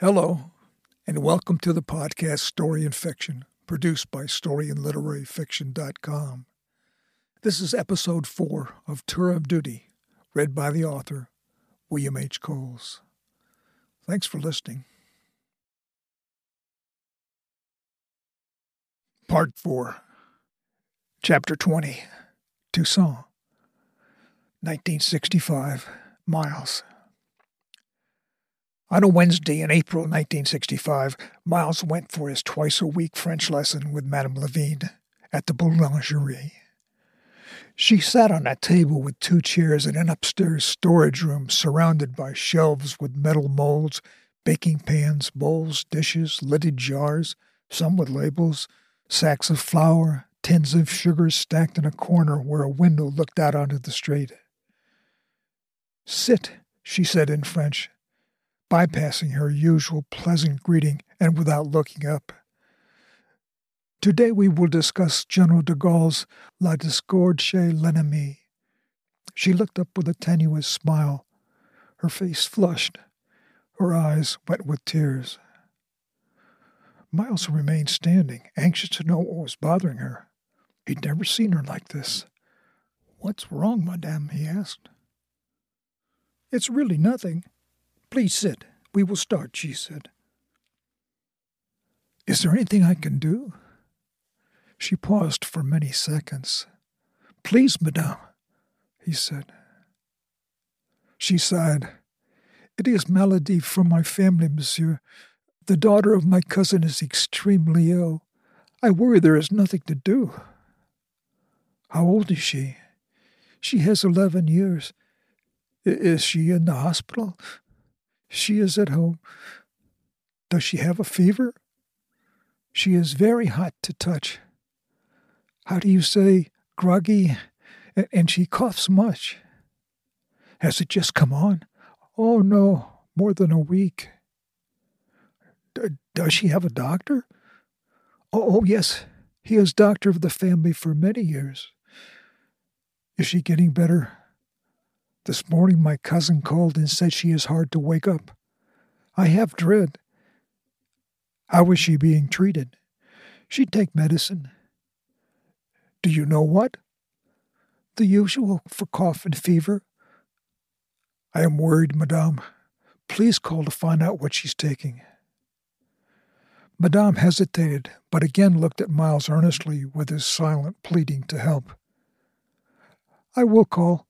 Hello, and welcome to the podcast Story and Fiction, produced by StoryandLiteraryFiction.com. This is episode four of Tour of Duty, read by the author, William H. Coles. Thanks for listening. Part 4, Chapter 20 Toussaint, 1965, Miles. On a Wednesday in April 1965, Miles went for his twice a week French lesson with Madame Levine at the Boulangerie. She sat on a table with two chairs in an upstairs storage room surrounded by shelves with metal molds, baking pans, bowls, dishes, lidded jars, some with labels, sacks of flour, tins of sugar stacked in a corner where a window looked out onto the street. Sit, she said in French, bypassing her usual pleasant greeting and without looking up. Today we will discuss General de Gaulle's La Discorde l'ennemi. She looked up with a tenuous smile. Her face flushed, her eyes wet with tears. Miles remained standing, anxious to know what was bothering her. He'd never seen her like this. What's wrong, madame? he asked. It's really nothing, Please sit. We will start, she said. Is there anything I can do? She paused for many seconds. Please, madame, he said. She sighed. It is malady from my family, monsieur. The daughter of my cousin is extremely ill. I worry there is nothing to do. How old is she? She has eleven years. Is she in the hospital? She is at home. Does she have a fever? She is very hot to touch. How do you say groggy? And she coughs much. Has it just come on? Oh, no, more than a week. D- does she have a doctor? Oh, oh, yes, he is doctor of the family for many years. Is she getting better? This morning my cousin called and said she is hard to wake up. I have dread. How is she being treated? She'd take medicine. Do you know what? The usual for cough and fever. I am worried, madame. Please call to find out what she's taking. Madame hesitated, but again looked at Miles earnestly with his silent pleading to help. I will call.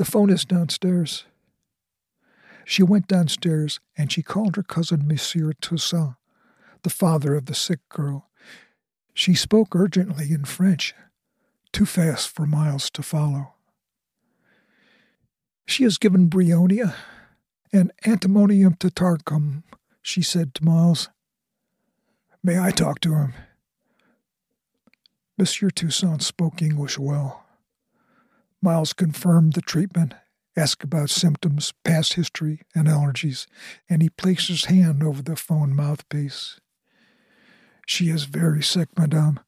The phone is downstairs. She went downstairs and she called her cousin Monsieur Toussaint, the father of the sick girl. She spoke urgently in French, too fast for Miles to follow. She has given bryonia and antimonium tartaricum, she said to Miles. May I talk to him? Monsieur Toussaint spoke English well. Miles confirmed the treatment, asked about symptoms, past history, and allergies, and he placed his hand over the phone mouthpiece. She is very sick, madame.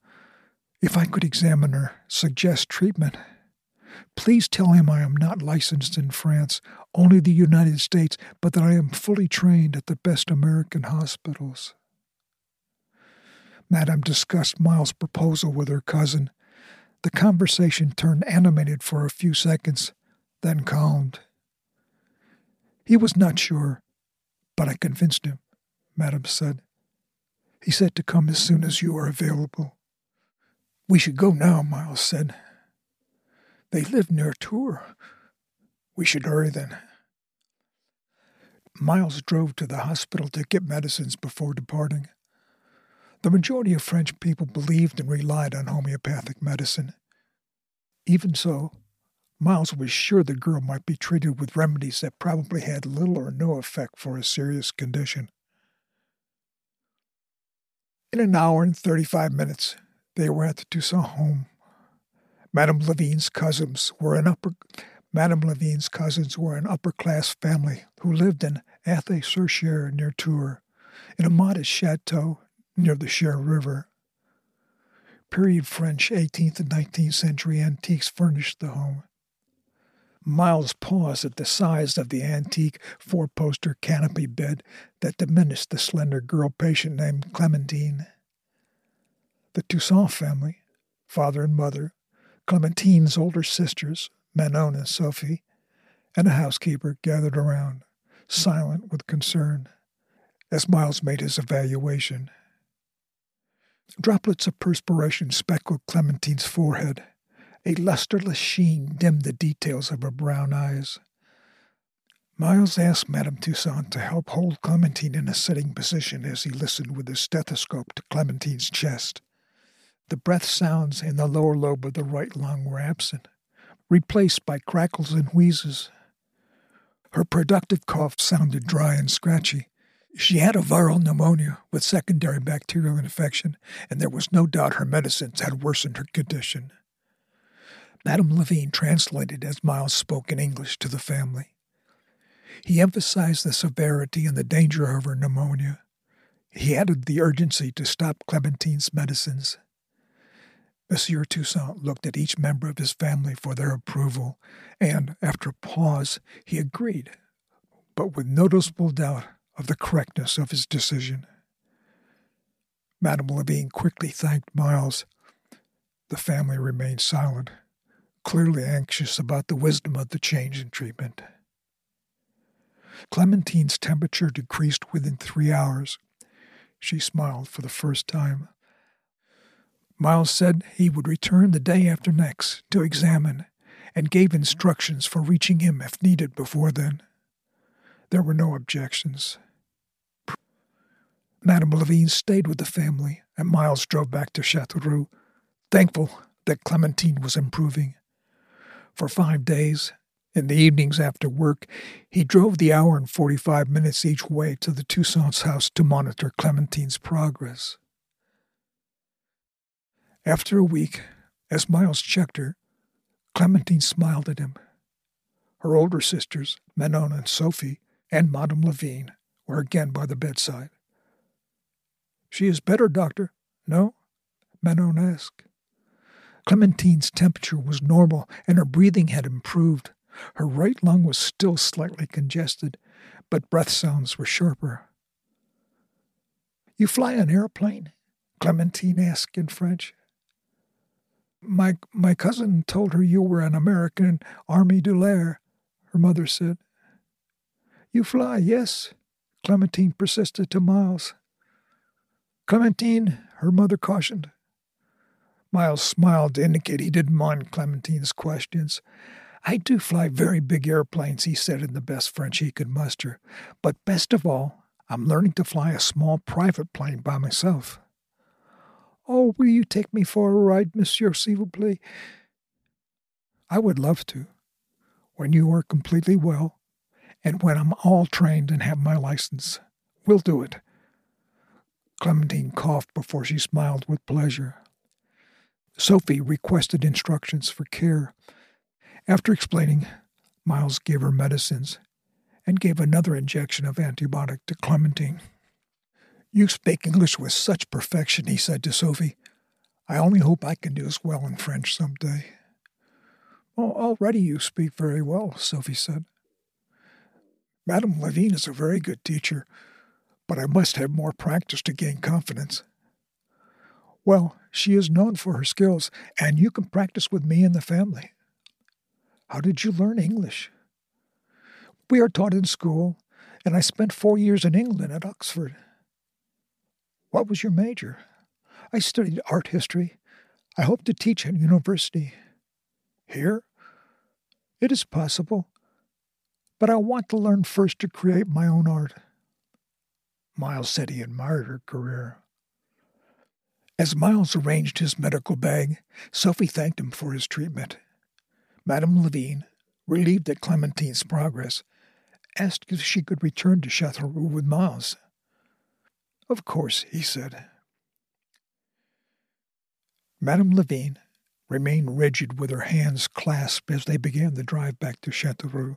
If I could examine her, suggest treatment. Please tell him I am not licensed in France, only the United States, but that I am fully trained at the best American hospitals. Madame discussed Miles' proposal with her cousin, the conversation turned animated for a few seconds, then calmed. He was not sure, but I convinced him, Madame said. He said to come as soon as you are available. We should go now, Miles said. They live near Tours. We should hurry then. Miles drove to the hospital to get medicines before departing. The majority of French people believed and relied on homeopathic medicine. Even so, Miles was sure the girl might be treated with remedies that probably had little or no effect for a serious condition. In an hour and 35 minutes, they were at the Toussaint home. Madame Levine's cousins were an upper Madame Levine's cousins were an upper class family who lived in Athée sur Cher near Tours, in a modest chateau near the Cher River. Period French 18th and 19th century antiques furnished the home. Miles paused at the size of the antique four poster canopy bed that diminished the slender girl patient named Clementine. The Toussaint family, father and mother, Clementine's older sisters, Manon and Sophie, and a housekeeper gathered around, silent with concern, as Miles made his evaluation. Droplets of perspiration speckled Clementine's forehead. A lusterless sheen dimmed the details of her brown eyes. Miles asked Madame Toussaint to help hold Clementine in a sitting position as he listened with his stethoscope to Clementine's chest. The breath sounds in the lower lobe of the right lung were absent, replaced by crackles and wheezes. Her productive cough sounded dry and scratchy. She had a viral pneumonia with secondary bacterial infection, and there was no doubt her medicines had worsened her condition. Madame Levine translated as Miles spoke in English to the family. He emphasized the severity and the danger of her pneumonia. He added the urgency to stop Clementine's medicines. Monsieur Toussaint looked at each member of his family for their approval, and, after a pause, he agreed, but with noticeable doubt of the correctness of his decision. Madame Levine quickly thanked Miles. The family remained silent, clearly anxious about the wisdom of the change in treatment. Clementine's temperature decreased within three hours. She smiled for the first time. Miles said he would return the day after next to examine and gave instructions for reaching him if needed before then. There were no objections. Madame Levine stayed with the family, and Miles drove back to Chateauroux, thankful that Clementine was improving. For five days, in the evenings after work, he drove the hour and 45 minutes each way to the Toussaint's house to monitor Clementine's progress. After a week, as Miles checked her, Clementine smiled at him. Her older sisters, Manon and Sophie, and Madame Levine, were again by the bedside. She is better, doctor. No? Manon asked. Clementine's temperature was normal and her breathing had improved. Her right lung was still slightly congested, but breath sounds were sharper. You fly an airplane? Clementine asked in French. My, my cousin told her you were an American Armée de l'Air, her mother said. You fly, yes, Clementine persisted to Miles. Clementine, her mother cautioned. Miles smiled to indicate he didn't mind Clementine's questions. I do fly very big airplanes, he said in the best French he could muster. But best of all, I'm learning to fly a small private plane by myself. Oh, will you take me for a ride, monsieur, s'il vous plaît? I would love to. When you are completely well, and when I'm all trained and have my license, we'll do it. Clementine coughed before she smiled with pleasure. Sophie requested instructions for care. After explaining, Miles gave her medicines and gave another injection of antibiotic to Clementine. You speak English with such perfection, he said to Sophie. I only hope I can do as well in French some day. Oh, already you speak very well, Sophie said. Madame Levine is a very good teacher, but I must have more practice to gain confidence. Well, she is known for her skills, and you can practice with me and the family. How did you learn English? We are taught in school, and I spent four years in England at Oxford. What was your major? I studied art history. I hope to teach at university. Here? It is possible. But I want to learn first to create my own art. Miles said he admired her career. As Miles arranged his medical bag, Sophie thanked him for his treatment. Madame Levine, relieved at Clementine's progress, asked if she could return to Chateauroux with Miles. Of course, he said. Madame Levine remained rigid with her hands clasped as they began the drive back to Chateauroux.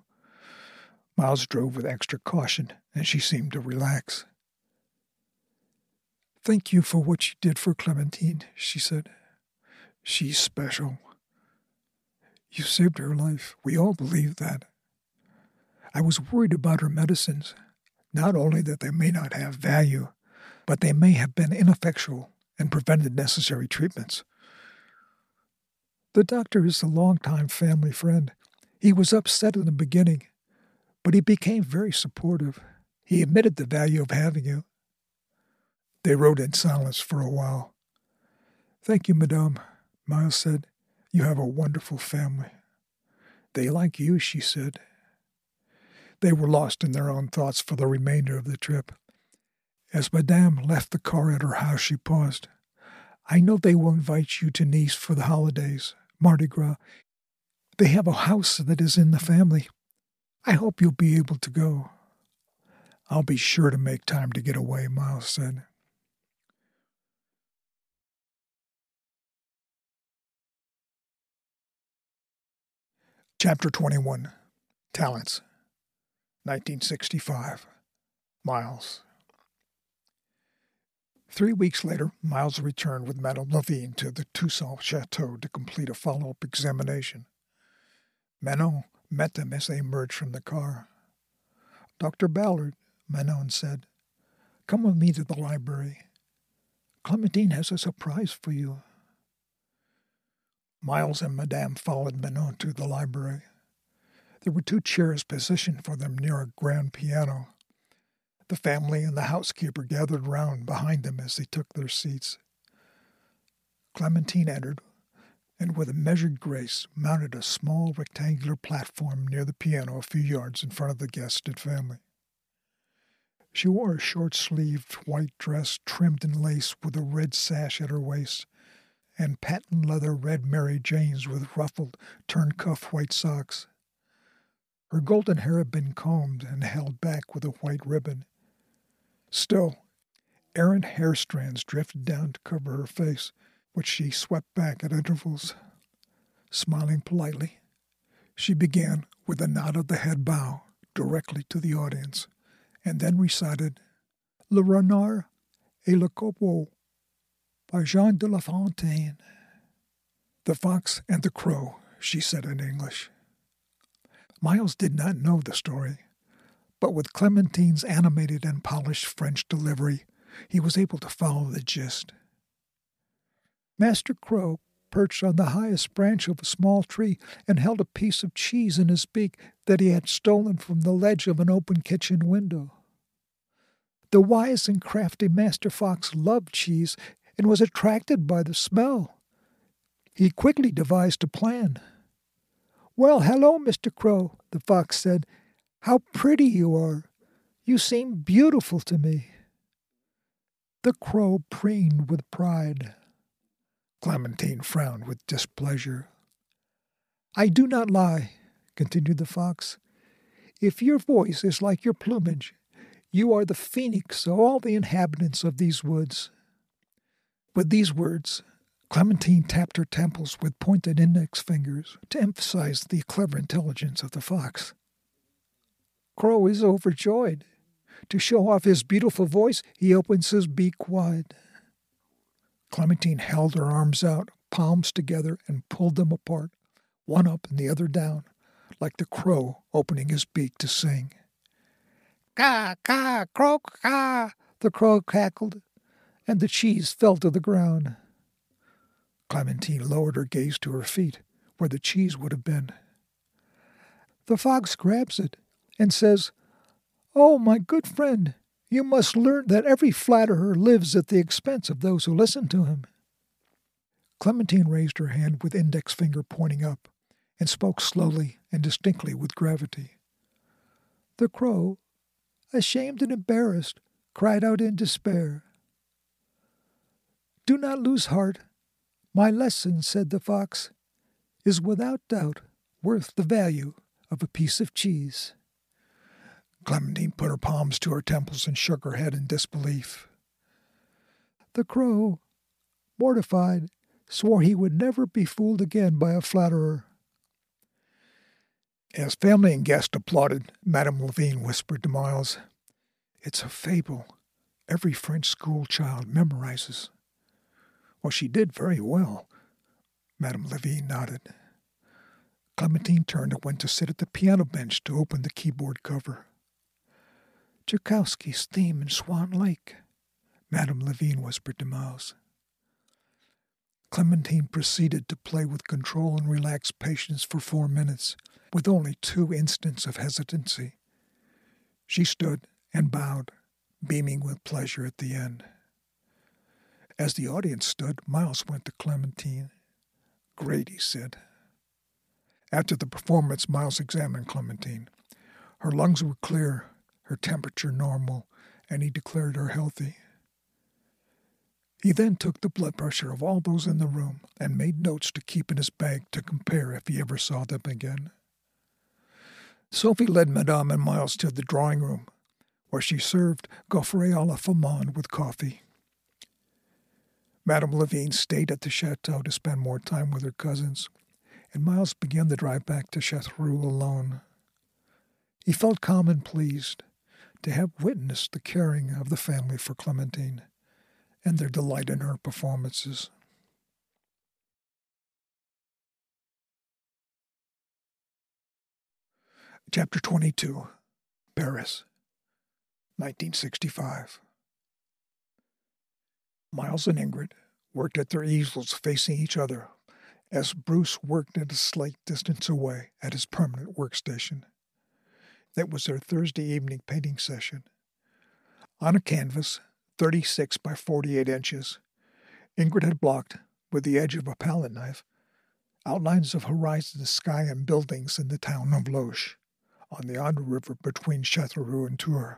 Miles drove with extra caution, and she seemed to relax. Thank you for what you did for Clementine, she said. She's special. You saved her life. We all believe that. I was worried about her medicines, not only that they may not have value, but they may have been ineffectual and prevented necessary treatments. The doctor is a long-time family friend. He was upset in the beginning, but he became very supportive. He admitted the value of having you. They rode in silence for a while. Thank you, Madame, Miles said. You have a wonderful family. They like you, she said. They were lost in their own thoughts for the remainder of the trip. As Madame left the car at her house, she paused. I know they will invite you to Nice for the holidays, Mardi Gras. They have a house that is in the family. I hope you'll be able to go. I'll be sure to make time to get away, Miles said. Chapter 21 Talents 1965 Miles Three weeks later, Miles returned with Madame Levine to the Toussaint Chateau to complete a follow up examination. Manon met them as they emerged from the car. Dr. Ballard, Manon said, come with me to the library. Clementine has a surprise for you. Miles and Madame followed Manon to the library. There were two chairs positioned for them near a grand piano. The family and the housekeeper gathered round behind them as they took their seats. Clementine entered, and with a measured grace mounted a small rectangular platform near the piano a few yards in front of the guest and family. She wore a short sleeved white dress trimmed in lace with a red sash at her waist, and patent leather red Mary Janes with ruffled, turned cuff white socks. Her golden hair had been combed and held back with a white ribbon, Still, errant hair strands drifted down to cover her face, which she swept back at intervals. Smiling politely, she began with a nod of the head bow directly to the audience, and then recited Le Renard et le Corbeau by Jean de La Fontaine. The Fox and the Crow, she said in English. Miles did not know the story, but with Clementine's animated and polished French delivery, he was able to follow the gist. Master Crow perched on the highest branch of a small tree and held a piece of cheese in his beak that he had stolen from the ledge of an open kitchen window. The wise and crafty Master Fox loved cheese and was attracted by the smell. He quickly devised a plan. Well, hello, Mr. Crow, the fox said, how pretty you are! You seem beautiful to me. The crow preened with pride. Clementine frowned with displeasure. I do not lie, continued the fox. If your voice is like your plumage, you are the phoenix of all the inhabitants of these woods. With these words, Clementine tapped her temples with pointed index fingers to emphasize the clever intelligence of the fox. Crow is overjoyed. To show off his beautiful voice, he opens his beak wide. Clementine held her arms out, palms together, and pulled them apart, one up and the other down, like the crow opening his beak to sing. Caw, caw, croak, caw, the crow cackled, and the cheese fell to the ground. Clementine lowered her gaze to her feet, where the cheese would have been. The fox grabs it and says, Oh, my good friend, you must learn that every flatterer lives at the expense of those who listen to him. Clementine raised her hand with index finger pointing up and spoke slowly and distinctly with gravity. The crow, ashamed and embarrassed, cried out in despair. Do not lose heart. My lesson, said the fox, is without doubt worth the value of a piece of cheese. Clementine put her palms to her temples and shook her head in disbelief. The crow, mortified, swore he would never be fooled again by a flatterer. As family and guests applauded, Madame Levine whispered to Miles, It's a fable every French school child memorizes. Well, she did very well. Madame Levine nodded. Clementine turned and went to sit at the piano bench to open the keyboard cover. Tchaikovsky's theme in Swan Lake, Madame Levine whispered to Miles. Clementine proceeded to play with control and relaxed patience for four minutes, with only two instants of hesitancy. She stood and bowed, beaming with pleasure at the end. As the audience stood, Miles went to Clementine. Great, he said. After the performance, Miles examined Clementine. Her lungs were clear, her temperature normal, and he declared her healthy. He then took the blood pressure of all those in the room and made notes to keep in his bag to compare if he ever saw them again. Sophie led Madame and Miles to the drawing room, where she served gaufre à la with coffee. Madame Levine stayed at the chateau to spend more time with her cousins, and Miles began the drive back to Châteauroux alone. He felt calm and pleased to have witnessed the caring of the family for Clementine and their delight in her performances. Chapter 22 Paris, 1965. Miles and Ingrid worked at their easels facing each other as Bruce worked at a slight distance away at his permanent workstation. That was their Thursday evening painting session. On a canvas, 36 by 48 inches, Ingrid had blocked, with the edge of a palette knife, outlines of horizon, sky, and buildings in the town of Loches, on the Indre River between Châteauroux and Tours.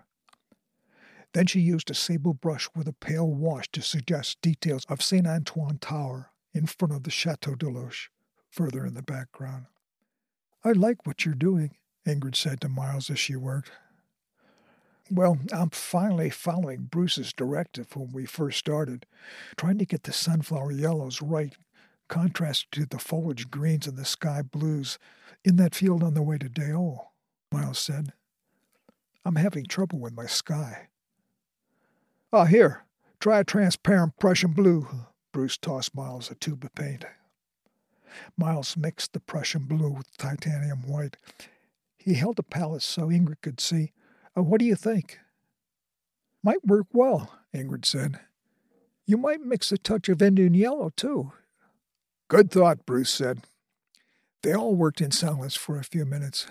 Then she used a sable brush with a pale wash to suggest details of St. Antoine Tower in front of the Chateau de Loches, further in the background. I like what you're doing, Ingrid said to Miles as she worked. Well, I'm finally following Bruce's directive when we first started, trying to get the sunflower yellows right, contrasted to the foliage greens and the sky blues in that field on the way to Déols, Miles said. I'm having trouble with my sky. Ah, here, try a transparent Prussian blue. Bruce tossed Miles a tube of paint. Miles mixed the Prussian blue with titanium white. He held the palette so Ingrid could see uh, what do you think? Might work well, Ingrid said. You might mix a touch of Indian yellow, too. Good thought, Bruce said. They all worked in silence for a few minutes.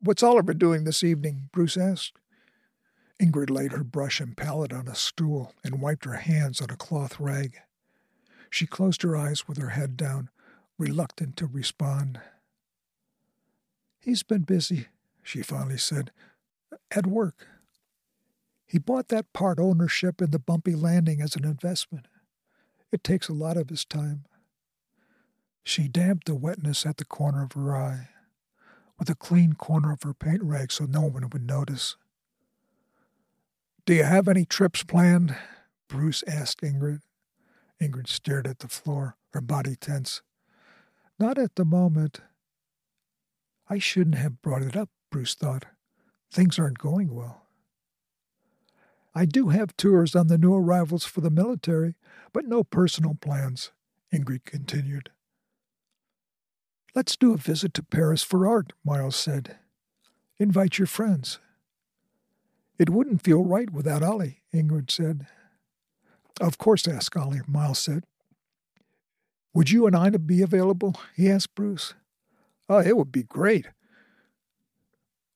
What's Oliver doing this evening? Bruce asked. Ingrid laid her brush and palette on a stool and wiped her hands on a cloth rag. She closed her eyes with her head down, reluctant to respond. He's been busy, she finally said, at work. He bought that part ownership in the bumpy landing as an investment. It takes a lot of his time. She damped the wetness at the corner of her eye with a clean corner of her paint rag so no one would notice. Do you have any trips planned? Bruce asked Ingrid. Ingrid stared at the floor, her body tense. Not at the moment. I shouldn't have brought it up, Bruce thought. Things aren't going well. I do have tours on the new arrivals for the military, but no personal plans, Ingrid continued. Let's do a visit to Paris for art, Miles said. Invite your friends. It wouldn't feel right without Ollie, Ingrid said. Of course, ask Ollie, Miles said. Would you and Ina be available? he asked Bruce. Oh, it would be great.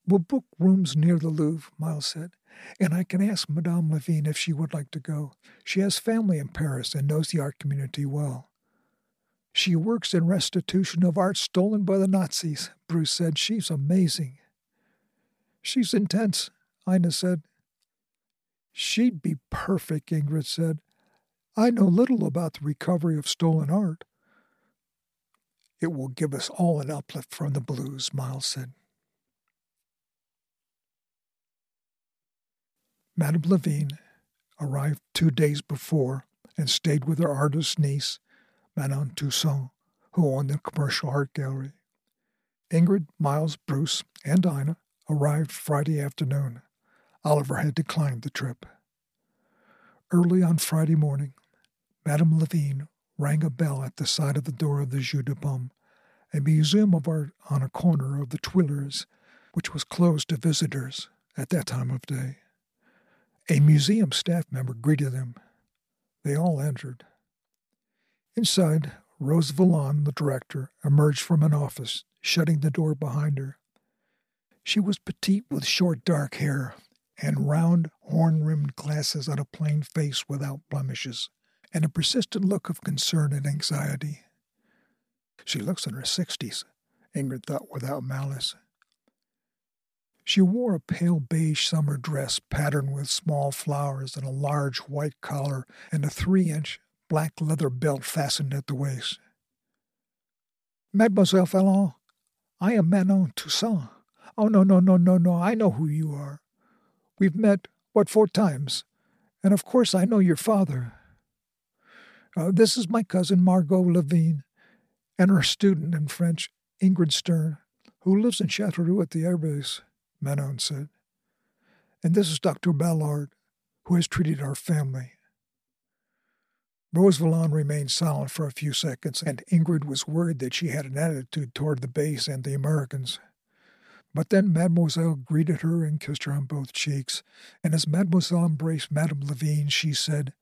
We'll book rooms near the Louvre, Miles said, and I can ask Madame Levine if she would like to go. She has family in Paris and knows the art community well. She works in restitution of art stolen by the Nazis, Bruce said. She's amazing. She's intense, Ina said. She'd be perfect, Ingrid said. I know little about the recovery of stolen art. It will give us all an uplift from the blues, Miles said. Madame Levine arrived two days before and stayed with her artist niece, Manon Toussaint, who owned the commercial art gallery. Ingrid, Miles, Bruce, and Ina arrived Friday afternoon. Oliver had declined the trip. Early on Friday morning, Madame Levine rang a bell at the side of the door of the Jeu de Paume, a museum of art on a corner of the Tuileries, which was closed to visitors at that time of day. A museum staff member greeted them. They all entered. Inside, Rose Valland, the director, emerged from an office, shutting the door behind her. She was petite with short dark hair and round, horn rimmed glasses on a plain face without blemishes, and a persistent look of concern and anxiety. She looks in her sixties, Ingrid thought without malice. She wore a pale beige summer dress patterned with small flowers and a large white collar and a three inch black leather belt fastened at the waist. Mademoiselle Valland, I am Manon Toussaint. Oh, no, no, no, no, no, I know who you are. We've met, what, four times? And of course I know your father. Uh, this is my cousin Margot Levine, and her student in French, Ingrid Stern, who lives in Châteauroux at the airbase, Manon said. And this is Dr. Ballard, who has treated our family. Rose Valland remained silent for a few seconds, and Ingrid was worried that she had an attitude toward the base and the Americans. But then Mademoiselle greeted her and kissed her on both cheeks, and as Mademoiselle embraced Madame Levine, she said,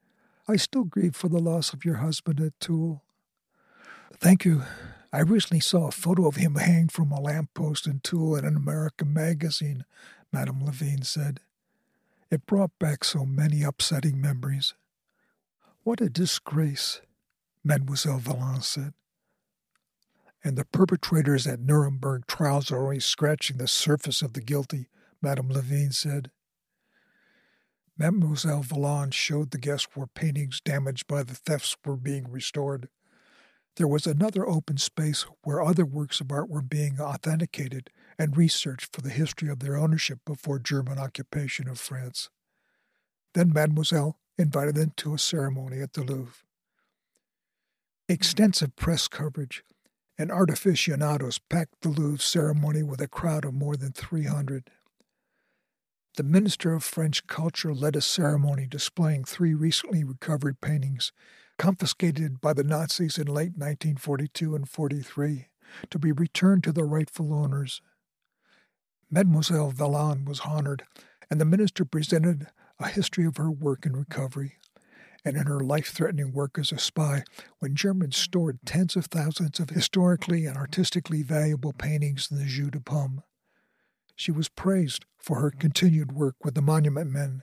I still grieve for the loss of your husband at Toul. Thank you. I recently saw a photo of him hanged from a lamppost in Toul in an American magazine, Madame Levine said. It brought back so many upsetting memories. What a disgrace, Mademoiselle Valland said and the perpetrators at Nuremberg trials are only scratching the surface of the guilty, Madame Levine said. Mademoiselle Valland showed the guests where paintings damaged by the thefts were being restored. There was another open space where other works of art were being authenticated and researched for the history of their ownership before German occupation of France. Then Mademoiselle invited them to a ceremony at the Louvre. Extensive press coverage and art aficionados packed the Louvre ceremony with a crowd of more than 300. The Minister of French Culture led a ceremony displaying three recently recovered paintings confiscated by the Nazis in late 1942 and 43 to be returned to their rightful owners. Mademoiselle Valland was honored, and the minister presented a history of her work in recovery and in her life threatening work as a spy when Germans stored tens of thousands of historically and artistically valuable paintings in the Jeu de Paume. She was praised for her continued work with the Monument Men.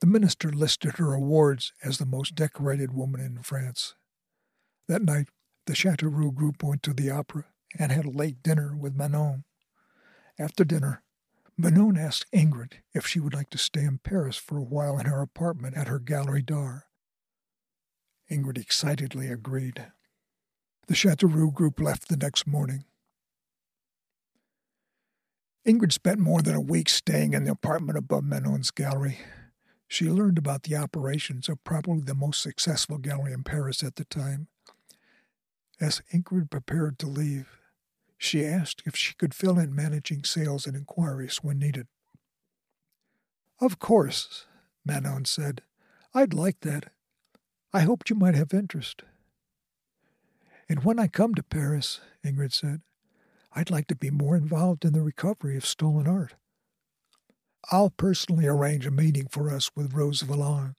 The minister listed her awards as the most decorated woman in France. That night, the Châteauroux group went to the opera and had a late dinner with Manon. After dinner, Manon asked Ingrid if she would like to stay in Paris for a while in her apartment at her Galerie d'Art. Ingrid excitedly agreed. The Châteauroux group left the next morning. Ingrid spent more than a week staying in the apartment above Manon's gallery. She learned about the operations of probably the most successful gallery in Paris at the time. As Ingrid prepared to leave, she asked if she could fill in managing sales and inquiries when needed. Of course, Manon said. I'd like that. I hoped you might have interest. And when I come to Paris, Ingrid said, I'd like to be more involved in the recovery of stolen art. I'll personally arrange a meeting for us with Rose Valland.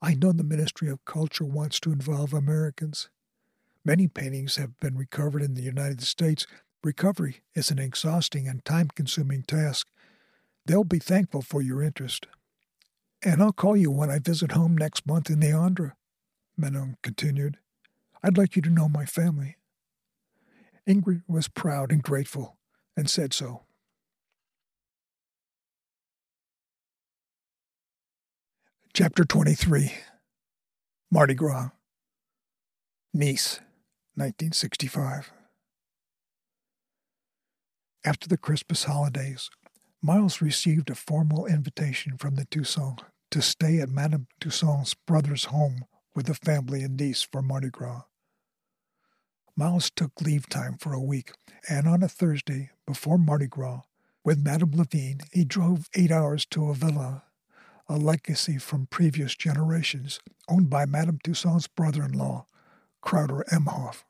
I know the Ministry of Culture wants to involve Americans. Many paintings have been recovered in the United States Recovery is an exhausting and time consuming task. They'll be thankful for your interest. And I'll call you when I visit home next month in the Indre, Manon continued. I'd like you to know my family. Ingrid was proud and grateful and said so. Chapter 23 Mardi Gras, Nice, 1965. After the Christmas holidays, Miles received a formal invitation from the Toussaint to stay at Madame Toussaint's brother's home with the family in Nice for Mardi Gras. Miles took leave time for a week, and on a Thursday before Mardi Gras, with Madame Levine, he drove eight hours to a villa, a legacy from previous generations, owned by Madame Toussaint's brother in law, Crowder Emhoff.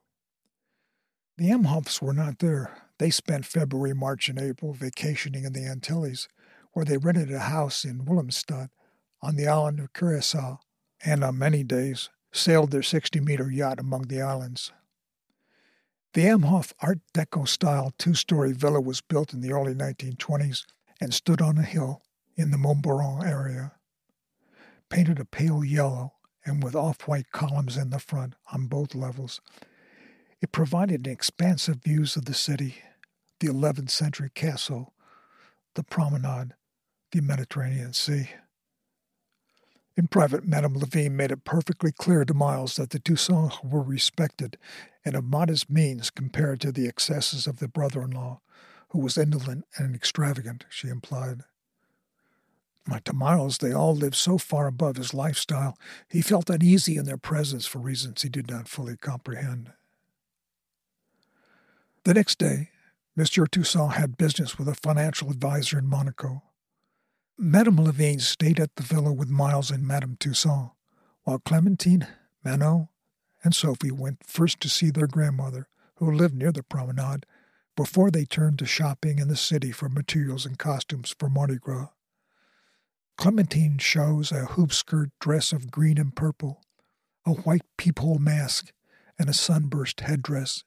The Imhoffs were not there. They spent February, March, and April vacationing in the Antilles, where they rented a house in Willemstad on the island of Curacao, and on many days sailed their 60 meter yacht among the islands. The Imhoff Art Deco style two story villa was built in the early 1920s and stood on a hill in the Mont Boron area. Painted a pale yellow and with off white columns in the front on both levels, it provided expansive views of the city, the 11th century castle, the promenade, the Mediterranean Sea. In private, Madame Levine made it perfectly clear to Miles that the Toussaints were respected and of modest means compared to the excesses of the brother in law, who was indolent and extravagant, she implied. Like to Miles, they all lived so far above his lifestyle, he felt uneasy in their presence for reasons he did not fully comprehend. The next day, Monsieur Toussaint had business with a financial adviser in Monaco. Madame Levine stayed at the villa with Miles and Madame Toussaint, while Clementine, Manon, and Sophie went first to see their grandmother, who lived near the promenade, before they turned to shopping in the city for materials and costumes for Mardi Gras. Clementine chose a hoop skirt dress of green and purple, a white peephole mask, and a sunburst headdress.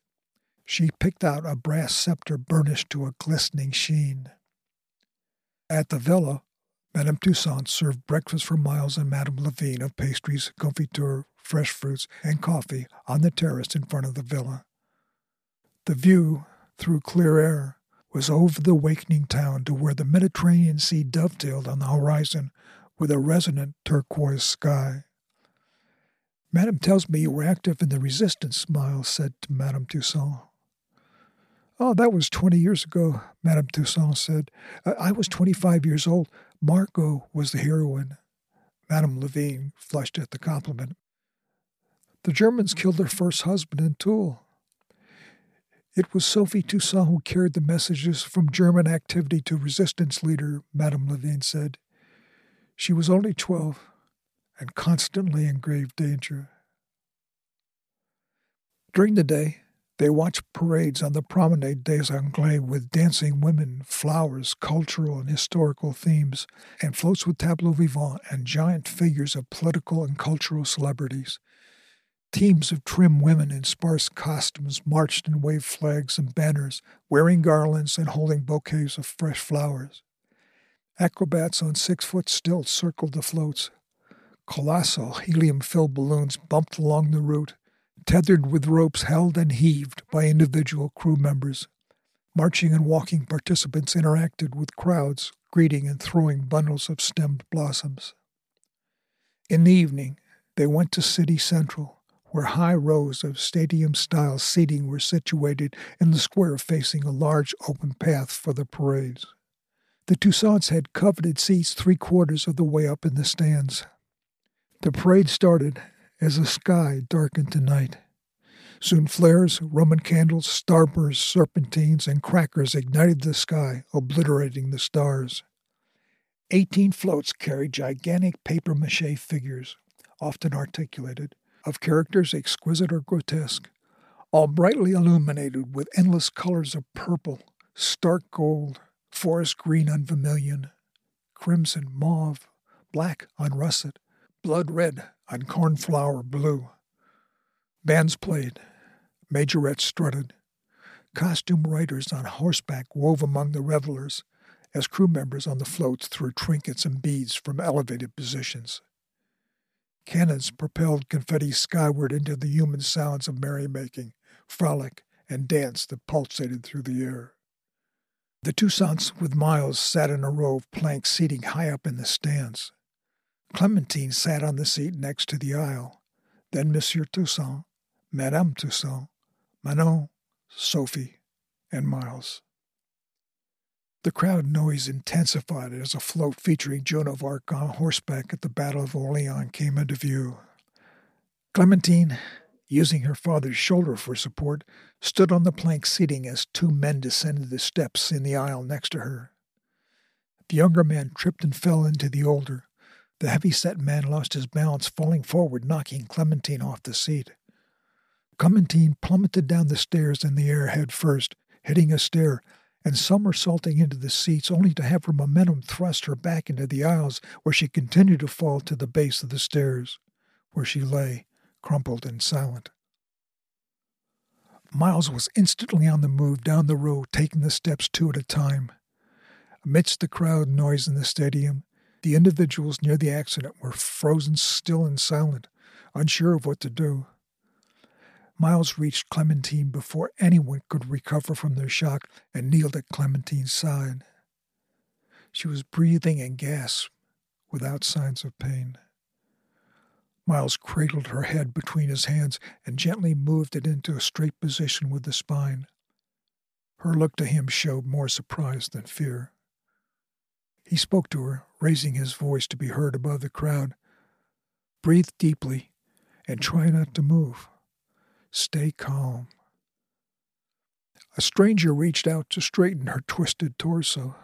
She picked out a brass scepter burnished to a glistening sheen. At the villa, Madame Toussaint served breakfast for Miles and Madame Levine of pastries, confiture, fresh fruits, and coffee on the terrace in front of the villa. The view, through clear air, was over the wakening town to where the Mediterranean Sea dovetailed on the horizon with a resonant turquoise sky. Madame tells me you were active in the resistance, Miles said to Madame Toussaint. Oh, that was 20 years ago, Madame Toussaint said. I was 25 years old. Margot was the heroine. Madame Levine flushed at the compliment. The Germans killed their first husband in Toul. It was Sophie Toussaint who carried the messages from German activity to resistance leader, Madame Levine said. She was only 12 and constantly in grave danger. During the day, they watch parades on the Promenade des Anglais with dancing women, flowers, cultural and historical themes, and floats with tableaux vivants and giant figures of political and cultural celebrities. Teams of trim women in sparse costumes marched and waved flags and banners, wearing garlands and holding bouquets of fresh flowers. Acrobats on six foot stilts circled the floats. Colossal helium filled balloons bumped along the route tethered with ropes held and heaved by individual crew members. Marching and walking participants interacted with crowds, greeting and throwing bundles of stemmed blossoms. In the evening, they went to City Central, where high rows of stadium style seating were situated in the square facing a large open path for the parades. The Toussaints had coveted seats three quarters of the way up in the stands. The parade started, as the sky darkened to night. Soon flares, Roman candles, starbursts, serpentines, and crackers ignited the sky, obliterating the stars. Eighteen floats carried gigantic paper mache figures, often articulated, of characters exquisite or grotesque, all brightly illuminated with endless colors of purple, stark gold, forest green on vermilion, crimson, mauve, black on russet, blood red on cornflower blue. Bands played, majorettes strutted. Costume riders on horseback wove among the revelers as crew members on the floats threw trinkets and beads from elevated positions. Cannons propelled confetti skyward into the human sounds of merrymaking, frolic, and dance that pulsated through the air. The Toussaints with Miles sat in a row of plank seating high up in the stands. Clementine sat on the seat next to the aisle. Then Monsieur Toussaint, Madame Toussaint, Manon, Sophie, and Miles. The crowd noise intensified as a float featuring Joan of Arc on horseback at the Battle of Orleans came into view. Clementine, using her father's shoulder for support, stood on the plank seating as two men descended the steps in the aisle next to her. The younger man tripped and fell into the older, the heavy set man lost his balance, falling forward, knocking Clementine off the seat. Clementine plummeted down the stairs in the air head first, hitting a stair and somersaulting into the seats, only to have her momentum thrust her back into the aisles, where she continued to fall to the base of the stairs, where she lay, crumpled and silent. Miles was instantly on the move down the row, taking the steps two at a time. Amidst the crowd noise in the stadium, the individuals near the accident were frozen still and silent, unsure of what to do. Miles reached Clementine before anyone could recover from their shock and kneeled at Clementine's side. She was breathing and gasped without signs of pain. Miles cradled her head between his hands and gently moved it into a straight position with the spine. Her look to him showed more surprise than fear. He spoke to her, raising his voice to be heard above the crowd. Breathe deeply and try not to move. Stay calm. A stranger reached out to straighten her twisted torso.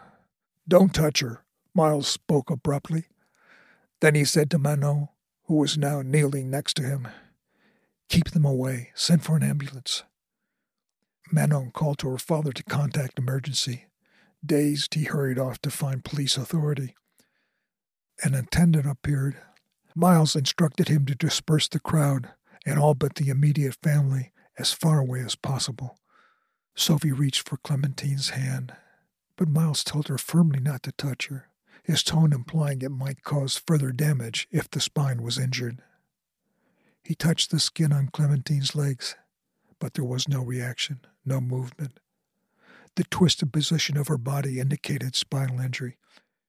Don't touch her, Miles spoke abruptly. Then he said to Manon, who was now kneeling next to him, Keep them away. Send for an ambulance. Manon called to her father to contact emergency. Dazed, he hurried off to find police authority. An attendant appeared. Miles instructed him to disperse the crowd and all but the immediate family as far away as possible. Sophie reached for Clementine's hand, but Miles told her firmly not to touch her, his tone implying it might cause further damage if the spine was injured. He touched the skin on Clementine's legs, but there was no reaction, no movement. The twisted position of her body indicated spinal injury.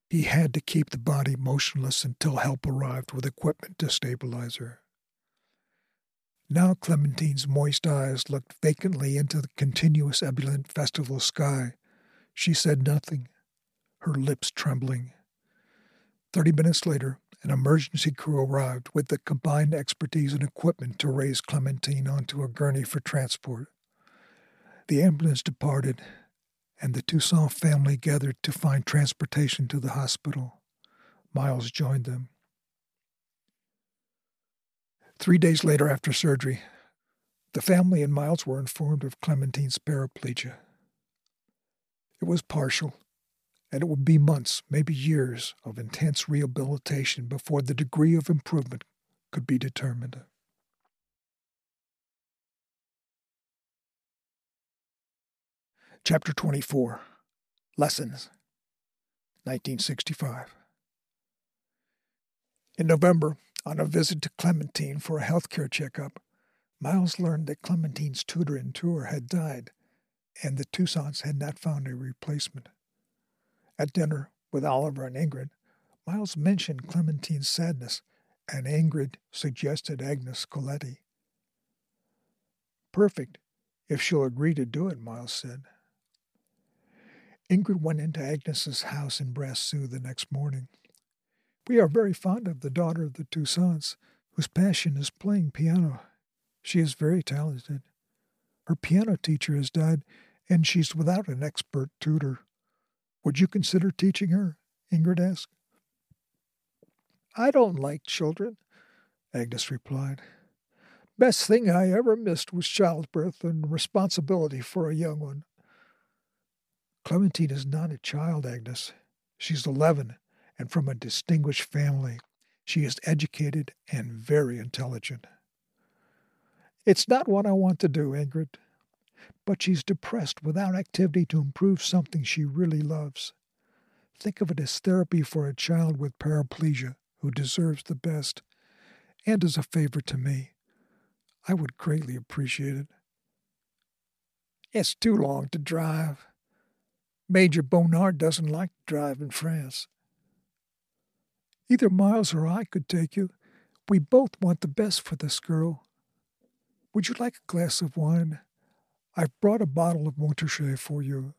He had to keep the body motionless until help arrived with equipment to stabilize her. Now Clementine's moist eyes looked vacantly into the continuous ebullient festival sky. She said nothing, her lips trembling. Thirty minutes later, an emergency crew arrived with the combined expertise and equipment to raise Clementine onto a gurney for transport. The ambulance departed, and the Toussaint family gathered to find transportation to the hospital. Miles joined them. Three days later, after surgery, the family and Miles were informed of Clementine's paraplegia. It was partial, and it would be months, maybe years, of intense rehabilitation before the degree of improvement could be determined. Chapter 24 Lessons 1965 In November, on a visit to Clementine for a health care checkup, Miles learned that Clementine's tutor and tour had died, and the Toussaints had not found a replacement. At dinner with Oliver and Ingrid, Miles mentioned Clementine's sadness, and Ingrid suggested Agnes Coletti. Perfect, if she'll agree to do it, Miles said. Ingrid went into Agnes's house in Brasseux the next morning. We are very fond of the daughter of the Toussaints, whose passion is playing piano. She is very talented. Her piano teacher has died, and she's without an expert tutor. Would you consider teaching her? Ingrid asked. I don't like children, Agnes replied. Best thing I ever missed was childbirth and responsibility for a young one. Clementine is not a child, Agnes. She's 11 and from a distinguished family. She is educated and very intelligent. It's not what I want to do, Ingrid. But she's depressed without activity to improve something she really loves. Think of it as therapy for a child with paraplegia who deserves the best and as a favor to me. I would greatly appreciate it. It's too long to drive. Major Bonard doesn't like to drive in France. Either Miles or I could take you. We both want the best for this girl. Would you like a glass of wine? I've brought a bottle of Montrachet for you.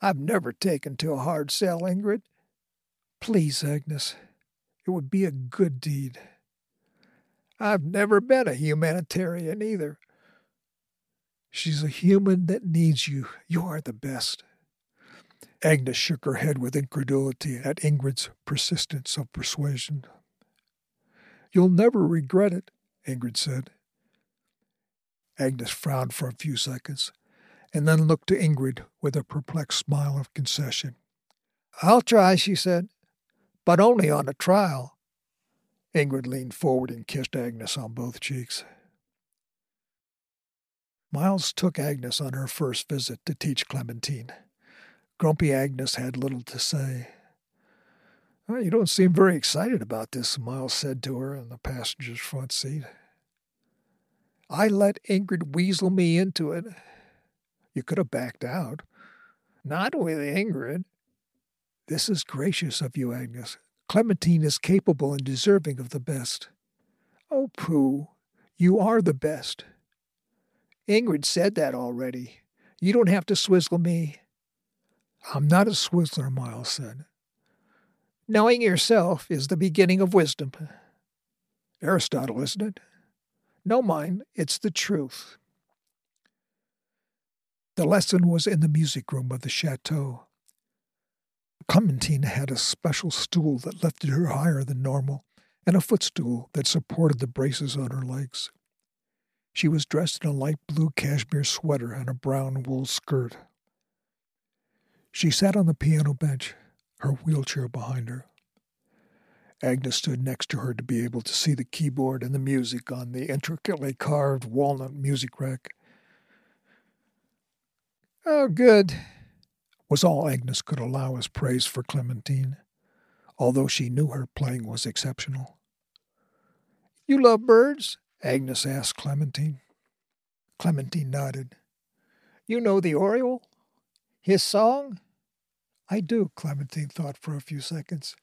I've never taken to a hard sell, Ingrid. Please, Agnes. It would be a good deed. I've never been a humanitarian either. She's a human that needs you. You are the best. Agnes shook her head with incredulity at Ingrid's persistence of persuasion. You'll never regret it, Ingrid said. Agnes frowned for a few seconds and then looked to Ingrid with a perplexed smile of concession. I'll try, she said, but only on a trial. Ingrid leaned forward and kissed Agnes on both cheeks. Miles took Agnes on her first visit to teach Clementine. Grumpy Agnes had little to say. Well, you don't seem very excited about this, Miles said to her in the passenger's front seat. I let Ingrid weasel me into it. You could have backed out. Not with Ingrid. This is gracious of you, Agnes. Clementine is capable and deserving of the best. Oh, pooh. You are the best. Ingrid said that already. You don't have to swizzle me. I'm not a swizzler, Miles said. Knowing yourself is the beginning of wisdom. Aristotle, isn't it? No, mine, it's the truth. The lesson was in the music room of the chateau. Clementine had a special stool that lifted her higher than normal, and a footstool that supported the braces on her legs. She was dressed in a light blue cashmere sweater and a brown wool skirt. She sat on the piano bench, her wheelchair behind her. Agnes stood next to her to be able to see the keyboard and the music on the intricately carved walnut music rack. Oh, good, was all Agnes could allow as praise for Clementine, although she knew her playing was exceptional. You love birds? Agnes asked Clementine. Clementine nodded. You know the Oriole? His song? I do, Clementine thought for a few seconds.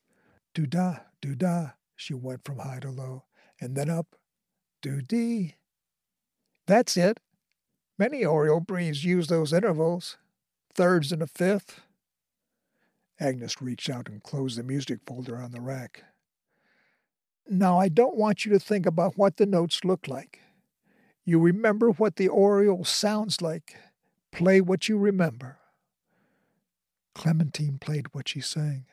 Do da, do da, she went from high to low, and then up, do dee. That's it. Many Oriole breeds use those intervals, thirds and a fifth. Agnes reached out and closed the music folder on the rack. Now, I don't want you to think about what the notes look like. You remember what the Oriole sounds like. Play what you remember. Clementine played what she sang.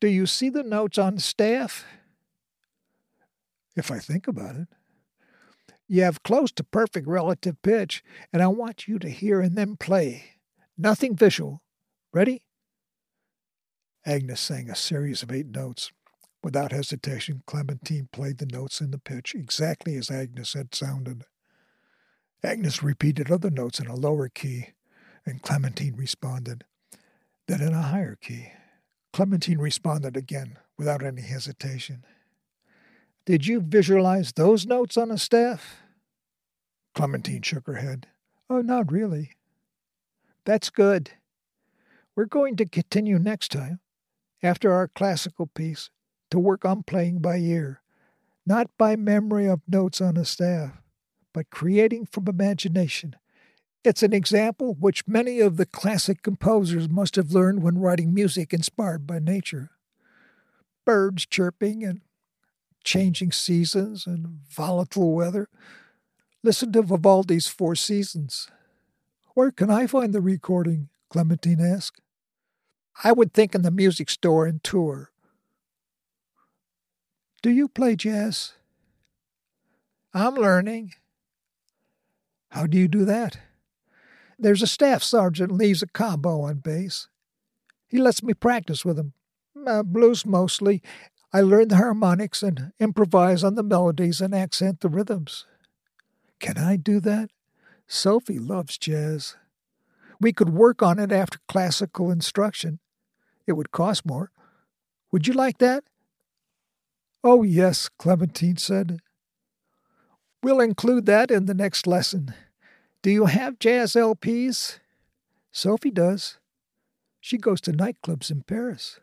Do you see the notes on staff? If I think about it. You have close to perfect relative pitch, and I want you to hear and then play. Nothing visual. Ready? Agnes sang a series of eight notes. Without hesitation, Clementine played the notes in the pitch exactly as Agnes had sounded. Agnes repeated other notes in a lower key, and Clementine responded. Then in a higher key. Clementine responded again, without any hesitation. Did you visualize those notes on a staff? Clementine shook her head. Oh, not really. That's good. We're going to continue next time, after our classical piece, to work on playing by ear, not by memory of notes on a staff, but creating from imagination. It's an example which many of the classic composers must have learned when writing music inspired by nature. Birds chirping and changing seasons and volatile weather. Listen to Vivaldi's Four Seasons. Where can I find the recording? Clementine asked. I would think in the music store in Tours. Do you play jazz? I'm learning. How do you do that? There's a staff sergeant leaves a combo on bass. He lets me practice with him. Uh, blues mostly. I learn the harmonics and improvise on the melodies and accent the rhythms. Can I do that? Sophie loves jazz. We could work on it after classical instruction. It would cost more. Would you like that? Oh, yes, Clementine said. We'll include that in the next lesson. Do you have jazz LPs? Sophie does. She goes to nightclubs in Paris.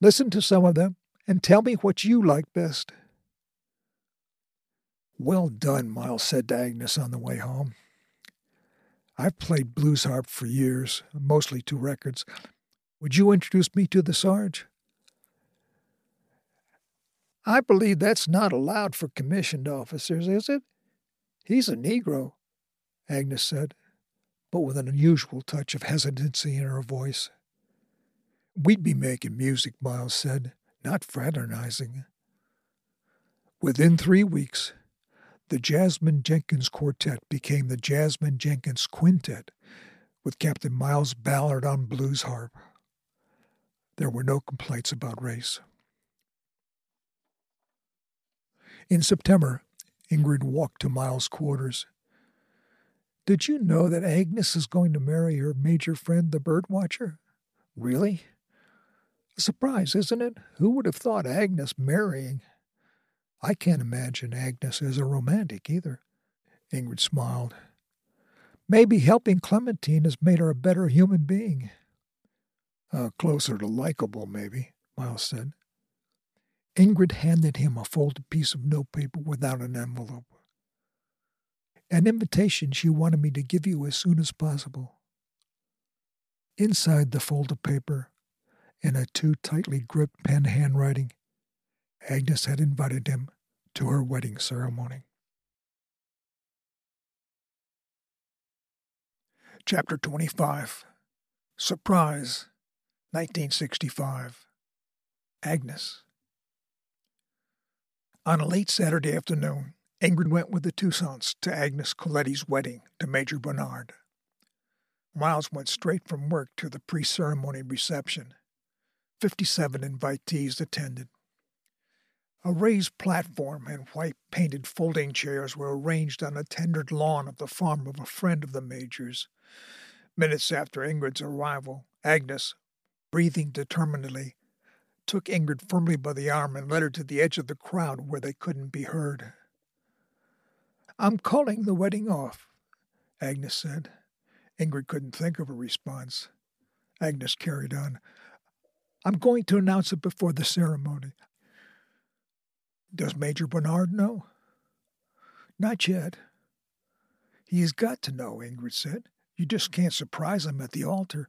Listen to some of them and tell me what you like best. Well done, Miles said to Agnes on the way home. I've played blues harp for years, mostly two records. Would you introduce me to the Sarge? I believe that's not allowed for commissioned officers, is it? He's a Negro, Agnes said, but with an unusual touch of hesitancy in her voice. We'd be making music, Miles said, not fraternizing. Within three weeks, The Jasmine Jenkins Quartet became the Jasmine Jenkins Quintet, with Captain Miles Ballard on blues harp. There were no complaints about race. In September, Ingrid walked to Miles' quarters. Did you know that Agnes is going to marry her major friend, the birdwatcher? Really? A surprise, isn't it? Who would have thought Agnes marrying? I can't imagine Agnes as a romantic either. Ingrid smiled. Maybe helping Clementine has made her a better human being. Uh, closer to likable, maybe, Miles said. Ingrid handed him a folded piece of notepaper without an envelope. An invitation she wanted me to give you as soon as possible. Inside the folded paper, in a too tightly gripped pen handwriting, Agnes had invited him to her wedding ceremony. Chapter 25 Surprise 1965 Agnes on a late Saturday afternoon, Ingrid went with the Toussaints to Agnes Coletti's wedding to Major Bernard. Miles went straight from work to the pre ceremony reception. Fifty seven invitees attended. A raised platform and white painted folding chairs were arranged on a tendered lawn of the farm of a friend of the Major's. Minutes after Ingrid's arrival, Agnes, breathing determinedly, took Ingrid firmly by the arm and led her to the edge of the crowd where they couldn't be heard. I'm calling the wedding off, Agnes said. Ingrid couldn't think of a response. Agnes carried on. I'm going to announce it before the ceremony. Does Major Bernard know? Not yet. He has got to know, Ingrid said. You just can't surprise him at the altar.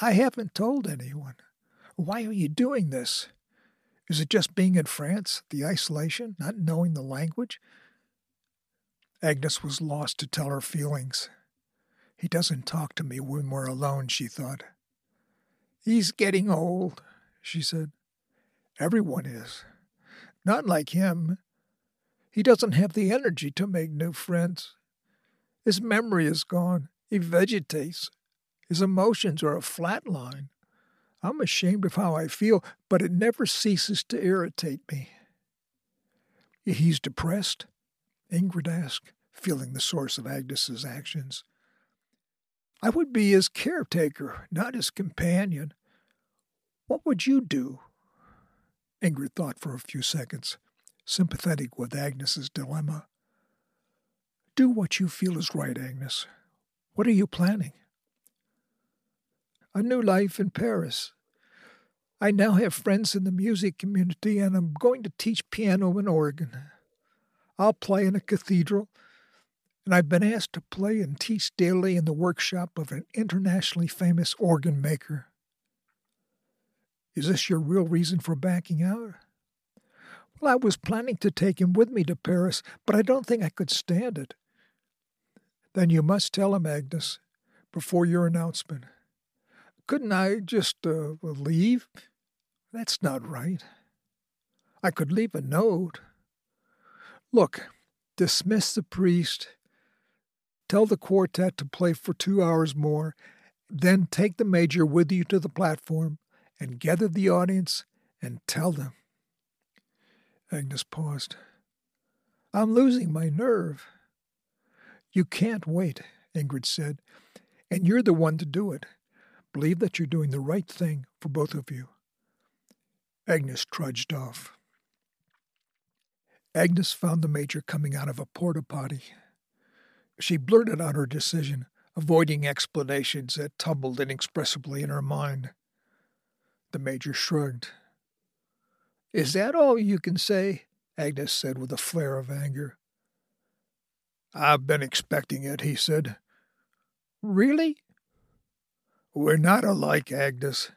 I haven't told anyone. Why are you doing this? Is it just being in France, the isolation, not knowing the language? Agnes was lost to tell her feelings. He doesn't talk to me when we're alone, she thought. He's getting old, she said. Everyone is. Not like him. He doesn't have the energy to make new friends. His memory is gone. He vegetates. His emotions are a flat line. I'm ashamed of how I feel, but it never ceases to irritate me. He's depressed? Ingrid asked, feeling the source of Agnes's actions. I would be his caretaker, not his companion. What would you do? Ingrid thought for a few seconds, sympathetic with Agnes's dilemma. Do what you feel is right, Agnes. What are you planning? A new life in Paris. I now have friends in the music community, and I'm going to teach piano and organ. I'll play in a cathedral, and I've been asked to play and teach daily in the workshop of an internationally famous organ maker. Is this your real reason for backing out? Well, I was planning to take him with me to Paris, but I don't think I could stand it. Then you must tell him, Agnes, before your announcement. Couldn't I just uh, leave? That's not right. I could leave a note. Look, dismiss the priest, tell the quartet to play for two hours more, then take the major with you to the platform and gather the audience and tell them. Agnes paused. I'm losing my nerve. You can't wait, Ingrid said, and you're the one to do it. Believe that you're doing the right thing for both of you. Agnes trudged off. Agnes found the major coming out of a porta potty. She blurted out her decision, avoiding explanations that tumbled inexpressibly in her mind. The major shrugged. Is that all you can say? Agnes said with a flare of anger. I've been expecting it, he said. Really? We're not alike, Agnes.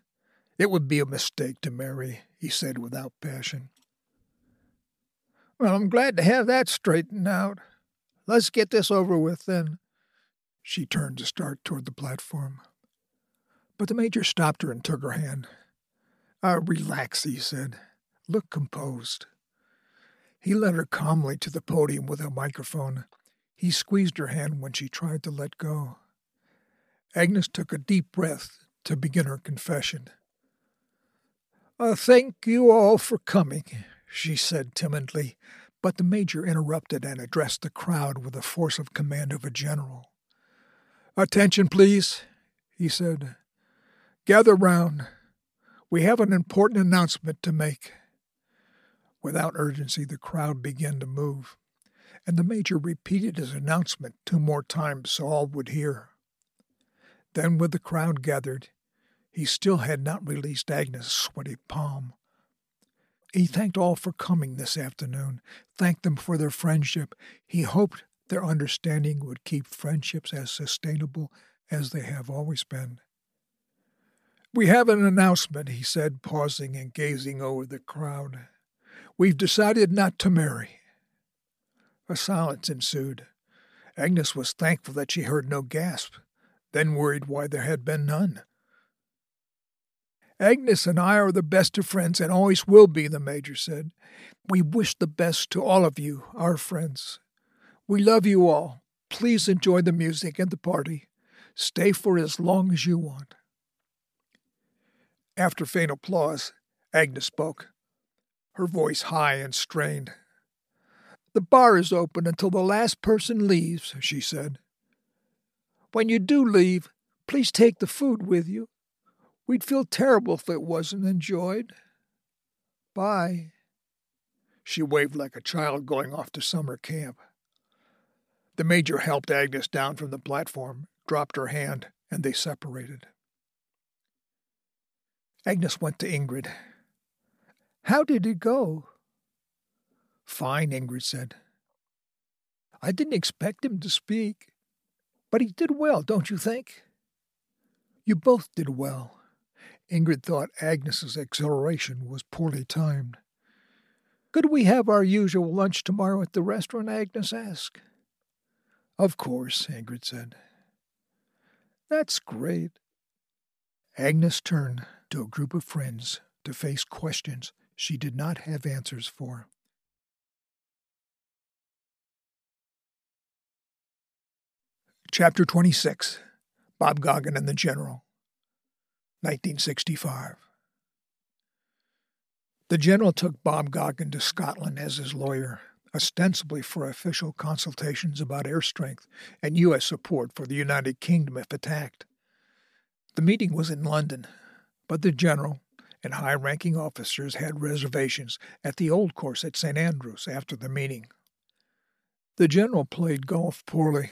It would be a mistake to marry, he said without passion. Well, I'm glad to have that straightened out. Let's get this over with then. She turned to start toward the platform. But the major stopped her and took her hand. Uh, relax, he said. Look composed. He led her calmly to the podium with a microphone. He squeezed her hand when she tried to let go. Agnes took a deep breath to begin her confession. Uh, thank you all for coming, she said timidly, but the major interrupted and addressed the crowd with the force of command of a general. Attention, please, he said. Gather round. We have an important announcement to make. Without urgency, the crowd began to move, and the major repeated his announcement two more times so all would hear. Then, with the crowd gathered, he still had not released Agnes' sweaty palm. He thanked all for coming this afternoon, thanked them for their friendship. He hoped their understanding would keep friendships as sustainable as they have always been. We have an announcement, he said, pausing and gazing over the crowd. We've decided not to marry. A silence ensued. Agnes was thankful that she heard no gasp, then worried why there had been none. Agnes and I are the best of friends and always will be, the Major said. We wish the best to all of you, our friends. We love you all. Please enjoy the music and the party. Stay for as long as you want. After faint applause, Agnes spoke her voice high and strained. The bar is open until the last person leaves, she said. When you do leave, please take the food with you. We'd feel terrible if it wasn't enjoyed. Bye. She waved like a child going off to summer camp. The major helped Agnes down from the platform, dropped her hand, and they separated. Agnes went to Ingrid. How did it go? Fine, Ingrid said. I didn't expect him to speak, but he did well, don't you think? You both did well. Ingrid thought Agnes's exhilaration was poorly timed. Could we have our usual lunch tomorrow at the restaurant? Agnes asked. Of course, Ingrid said. That's great. Agnes turned to a group of friends to face questions she did not have answers for. Chapter 26 Bob Goggin and the General, 1965. The General took Bob Goggin to Scotland as his lawyer, ostensibly for official consultations about air strength and U.S. support for the United Kingdom if attacked. The meeting was in London, but the General, and high ranking officers had reservations at the old course at St. Andrews after the meeting. The general played golf poorly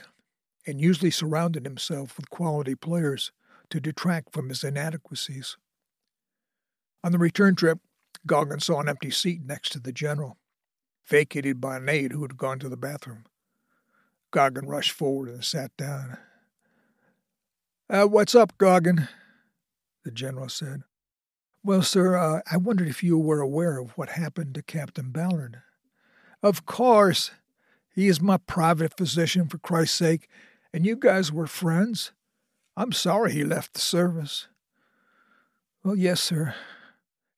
and usually surrounded himself with quality players to detract from his inadequacies. On the return trip, Goggin saw an empty seat next to the general, vacated by an aide who had gone to the bathroom. Goggin rushed forward and sat down. Uh, what's up, Goggin? The general said. Well, sir, uh, I wondered if you were aware of what happened to Captain Ballard. Of course. He is my private physician, for Christ's sake, and you guys were friends. I'm sorry he left the service. Well, yes, sir.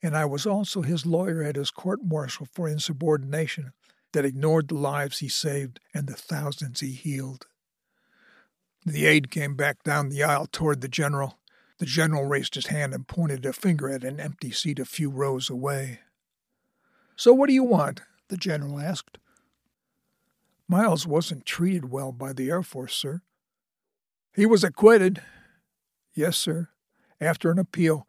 And I was also his lawyer at his court martial for insubordination that ignored the lives he saved and the thousands he healed. The aide came back down the aisle toward the general. The general raised his hand and pointed a finger at an empty seat a few rows away. So what do you want? the general asked. Miles wasn't treated well by the Air Force, sir. He was acquitted. Yes, sir, after an appeal,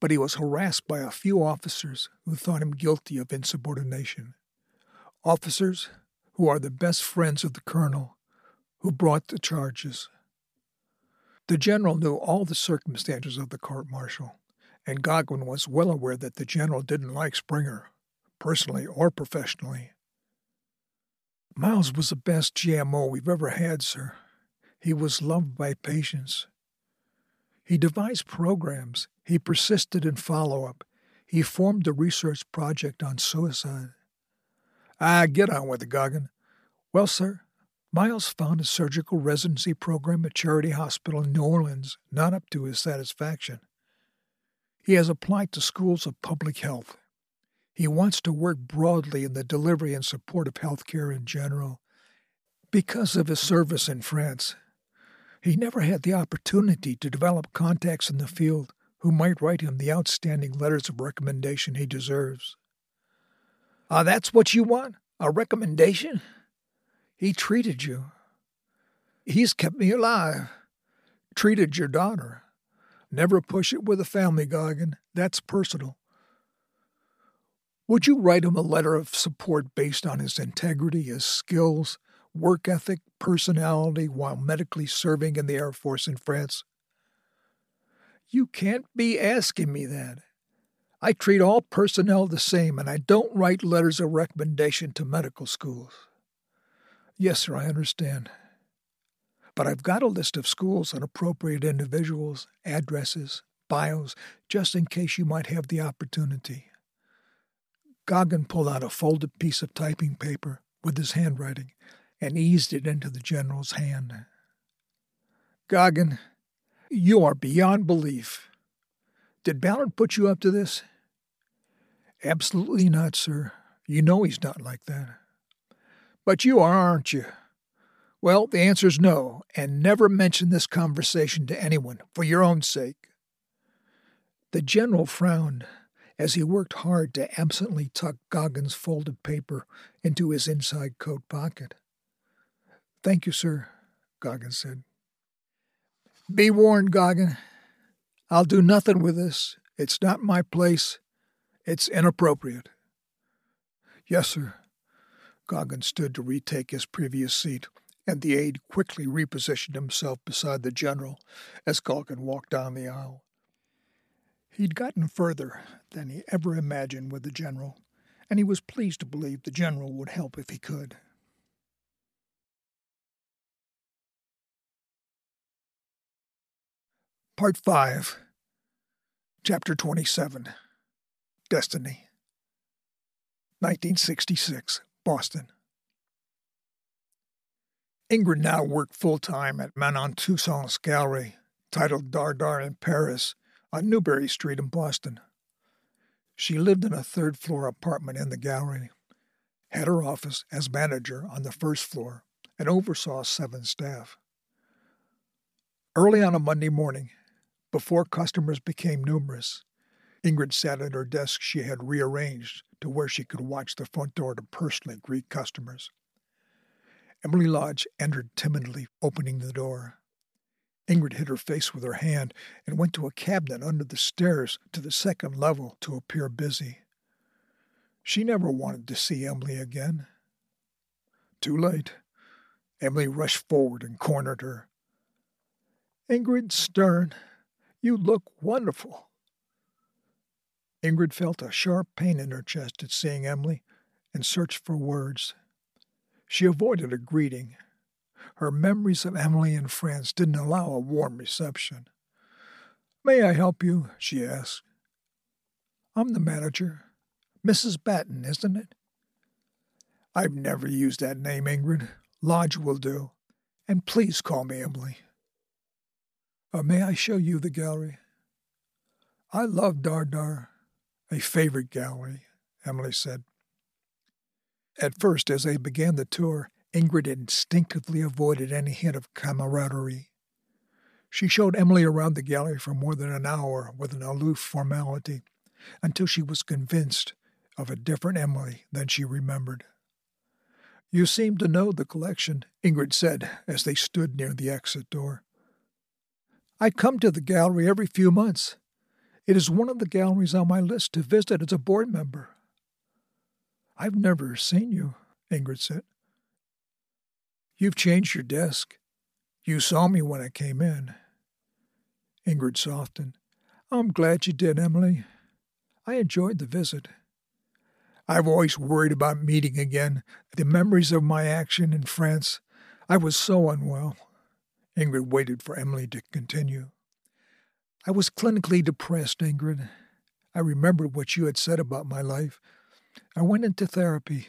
but he was harassed by a few officers who thought him guilty of insubordination. Officers who are the best friends of the colonel who brought the charges. The general knew all the circumstances of the court martial, and Goggin was well aware that the general didn't like Springer, personally or professionally. Miles was the best GMO we've ever had, sir. He was loved by patients. He devised programs. He persisted in follow up. He formed a research project on suicide. Ah, get on with it, Goggin. Well, sir, Miles found a surgical residency program at Charity Hospital in New Orleans not up to his satisfaction. He has applied to schools of public health. He wants to work broadly in the delivery and support of healthcare in general. Because of his service in France, he never had the opportunity to develop contacts in the field who might write him the outstanding letters of recommendation he deserves. Ah, uh, that's what you want? A recommendation? He treated you. He's kept me alive. Treated your daughter. Never push it with a family, Goggin. That's personal. Would you write him a letter of support based on his integrity, his skills, work ethic, personality while medically serving in the Air Force in France? You can't be asking me that. I treat all personnel the same, and I don't write letters of recommendation to medical schools. Yes, sir, I understand. But I've got a list of schools and appropriate individuals, addresses, bios, just in case you might have the opportunity. Goggin pulled out a folded piece of typing paper with his handwriting and eased it into the general's hand. Goggin, you are beyond belief. Did Ballard put you up to this? Absolutely not, sir. You know he's not like that. But you are, aren't you? Well, the answer is no, and never mention this conversation to anyone, for your own sake. The general frowned as he worked hard to absently tuck Goggin's folded paper into his inside coat pocket. Thank you, sir, Goggin said. Be warned, Goggin. I'll do nothing with this. It's not my place. It's inappropriate. Yes, sir. Goggin stood to retake his previous seat, and the aide quickly repositioned himself beside the general as Goggin walked down the aisle. He'd gotten further than he ever imagined with the general, and he was pleased to believe the general would help if he could. Part 5, Chapter 27 Destiny 1966, Boston. Ingrid now worked full time at Manon Toussaint's gallery, titled Dardar in Paris, on Newbury Street in Boston. She lived in a third floor apartment in the gallery, had her office as manager on the first floor, and oversaw seven staff. Early on a Monday morning, before customers became numerous, Ingrid sat at her desk she had rearranged to where she could watch the front door to personally greet customers. Emily Lodge entered timidly, opening the door. Ingrid hid her face with her hand and went to a cabinet under the stairs to the second level to appear busy. She never wanted to see Emily again. Too late. Emily rushed forward and cornered her. Ingrid Stern, you look wonderful. Ingrid felt a sharp pain in her chest at seeing Emily and searched for words. She avoided a greeting her memories of Emily in France didn't allow a warm reception. May I help you? she asked. I'm the manager. Mrs. Batten, isn't it? I've never used that name, Ingrid. Lodge will do. And please call me Emily. Uh, may I show you the gallery? I love Dardar, a favorite gallery, Emily said. At first, as they began the tour, Ingrid instinctively avoided any hint of camaraderie. She showed Emily around the gallery for more than an hour with an aloof formality until she was convinced of a different Emily than she remembered. You seem to know the collection, Ingrid said as they stood near the exit door. I come to the gallery every few months. It is one of the galleries on my list to visit as a board member. I've never seen you, Ingrid said. You've changed your desk. You saw me when I came in. Ingrid softened. I'm glad you did, Emily. I enjoyed the visit. I've always worried about meeting again. The memories of my action in France. I was so unwell. Ingrid waited for Emily to continue. I was clinically depressed, Ingrid. I remembered what you had said about my life. I went into therapy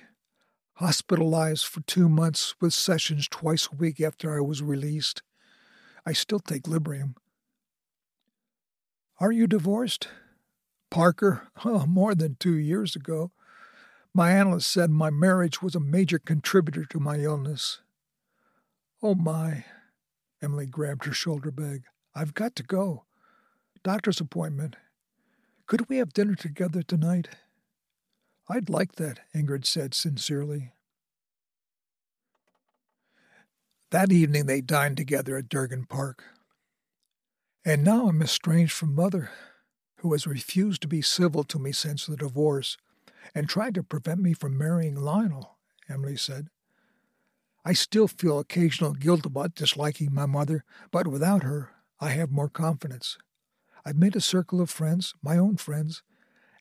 hospitalized for two months with sessions twice a week after I was released. I still take Librium. Are you divorced? Parker, oh, more than two years ago. My analyst said my marriage was a major contributor to my illness. Oh, my. Emily grabbed her shoulder bag. I've got to go. Doctor's appointment. Could we have dinner together tonight? I'd like that, Ingrid said sincerely. That evening they dined together at Durgin Park. And now I'm estranged from Mother, who has refused to be civil to me since the divorce and tried to prevent me from marrying Lionel, Emily said. I still feel occasional guilt about disliking my mother, but without her, I have more confidence. I've made a circle of friends, my own friends,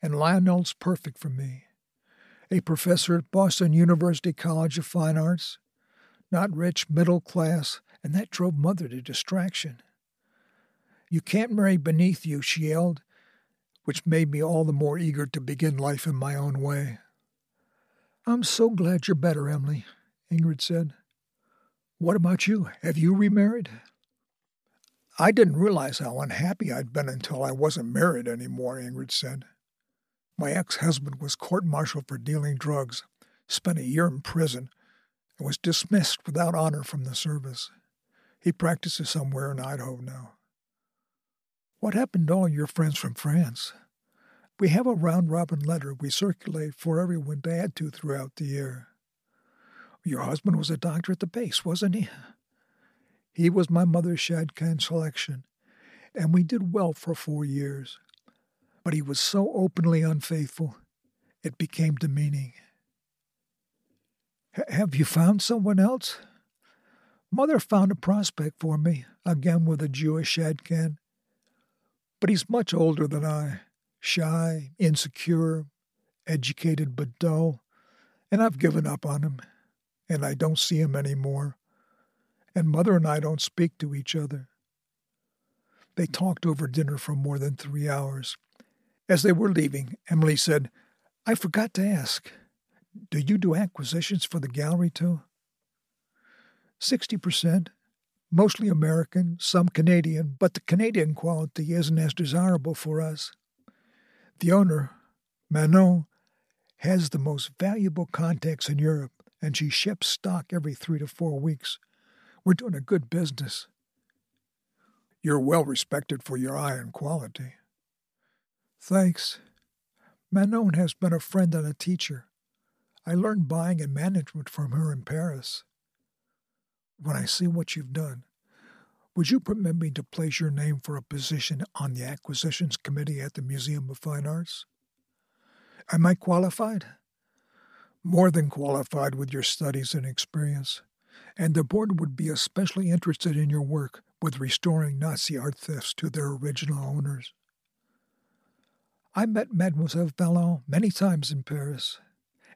and Lionel's perfect for me. A professor at Boston University College of Fine Arts, not rich, middle class, and that drove Mother to distraction. You can't marry beneath you, she yelled, which made me all the more eager to begin life in my own way. I'm so glad you're better, Emily, Ingrid said. What about you? Have you remarried? I didn't realize how unhappy I'd been until I wasn't married anymore, Ingrid said. My ex husband was court martialed for dealing drugs, spent a year in prison, and was dismissed without honor from the service. He practices somewhere in Idaho now. What happened to all your friends from France? We have a round robin letter we circulate for everyone to add to throughout the year. Your husband was a doctor at the base, wasn't he? He was my mother's Shadchan selection, and we did well for four years. But he was so openly unfaithful, it became demeaning. Have you found someone else? Mother found a prospect for me, again with a Jewish Shadchan. But he's much older than I, shy, insecure, educated but dull, and I've given up on him, and I don't see him any more and Mother and I don't speak to each other. They talked over dinner for more than three hours. As they were leaving, Emily said, I forgot to ask, do you do acquisitions for the gallery too? 60%, mostly American, some Canadian, but the Canadian quality isn't as desirable for us. The owner, Manon, has the most valuable contacts in Europe, and she ships stock every three to four weeks. We're doing a good business. You're well respected for your iron quality. Thanks. Manon has been a friend and a teacher. I learned buying and management from her in Paris. When I see what you've done, would you permit me to place your name for a position on the acquisitions committee at the Museum of Fine Arts? Am I qualified? More than qualified with your studies and experience and the board would be especially interested in your work with restoring Nazi art thefts to their original owners. I met Mademoiselle Vallon many times in Paris,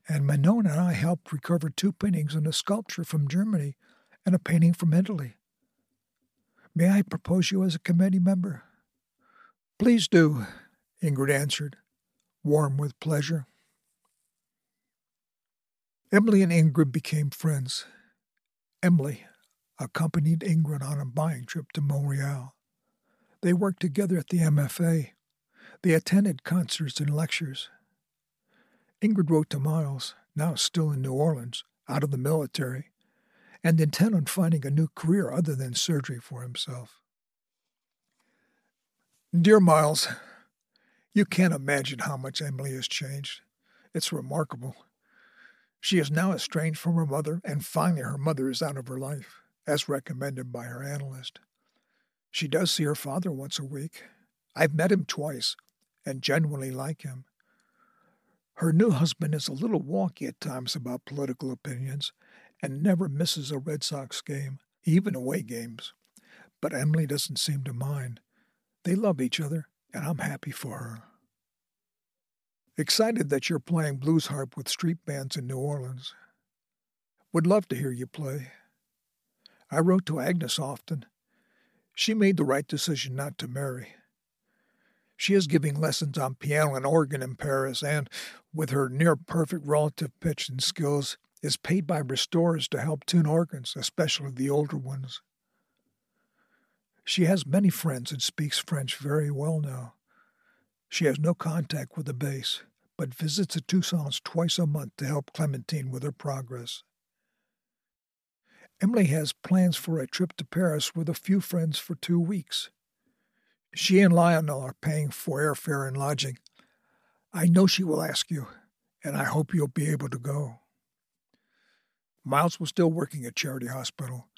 and Manon and I helped recover two paintings and a sculpture from Germany and a painting from Italy. May I propose you as a committee member? Please do, Ingrid answered, warm with pleasure. Emily and Ingrid became friends, Emily accompanied Ingrid on a buying trip to Montreal. They worked together at the MFA. They attended concerts and lectures. Ingrid wrote to Miles, now still in New Orleans, out of the military, and intent on finding a new career other than surgery for himself. Dear Miles, you can't imagine how much Emily has changed. It's remarkable. She is now estranged from her mother, and finally her mother is out of her life, as recommended by her analyst. She does see her father once a week. I've met him twice, and genuinely like him. Her new husband is a little wonky at times about political opinions and never misses a Red Sox game, even away games. But Emily doesn't seem to mind. They love each other, and I'm happy for her. Excited that you're playing blues harp with street bands in New Orleans. Would love to hear you play. I wrote to Agnes often. She made the right decision not to marry. She is giving lessons on piano and organ in Paris and, with her near perfect relative pitch and skills, is paid by restorers to help tune organs, especially the older ones. She has many friends and speaks French very well now. She has no contact with the base, but visits the Toussaints twice a month to help Clementine with her progress. Emily has plans for a trip to Paris with a few friends for two weeks. She and Lionel are paying for airfare and lodging. I know she will ask you, and I hope you'll be able to go. Miles was still working at Charity Hospital,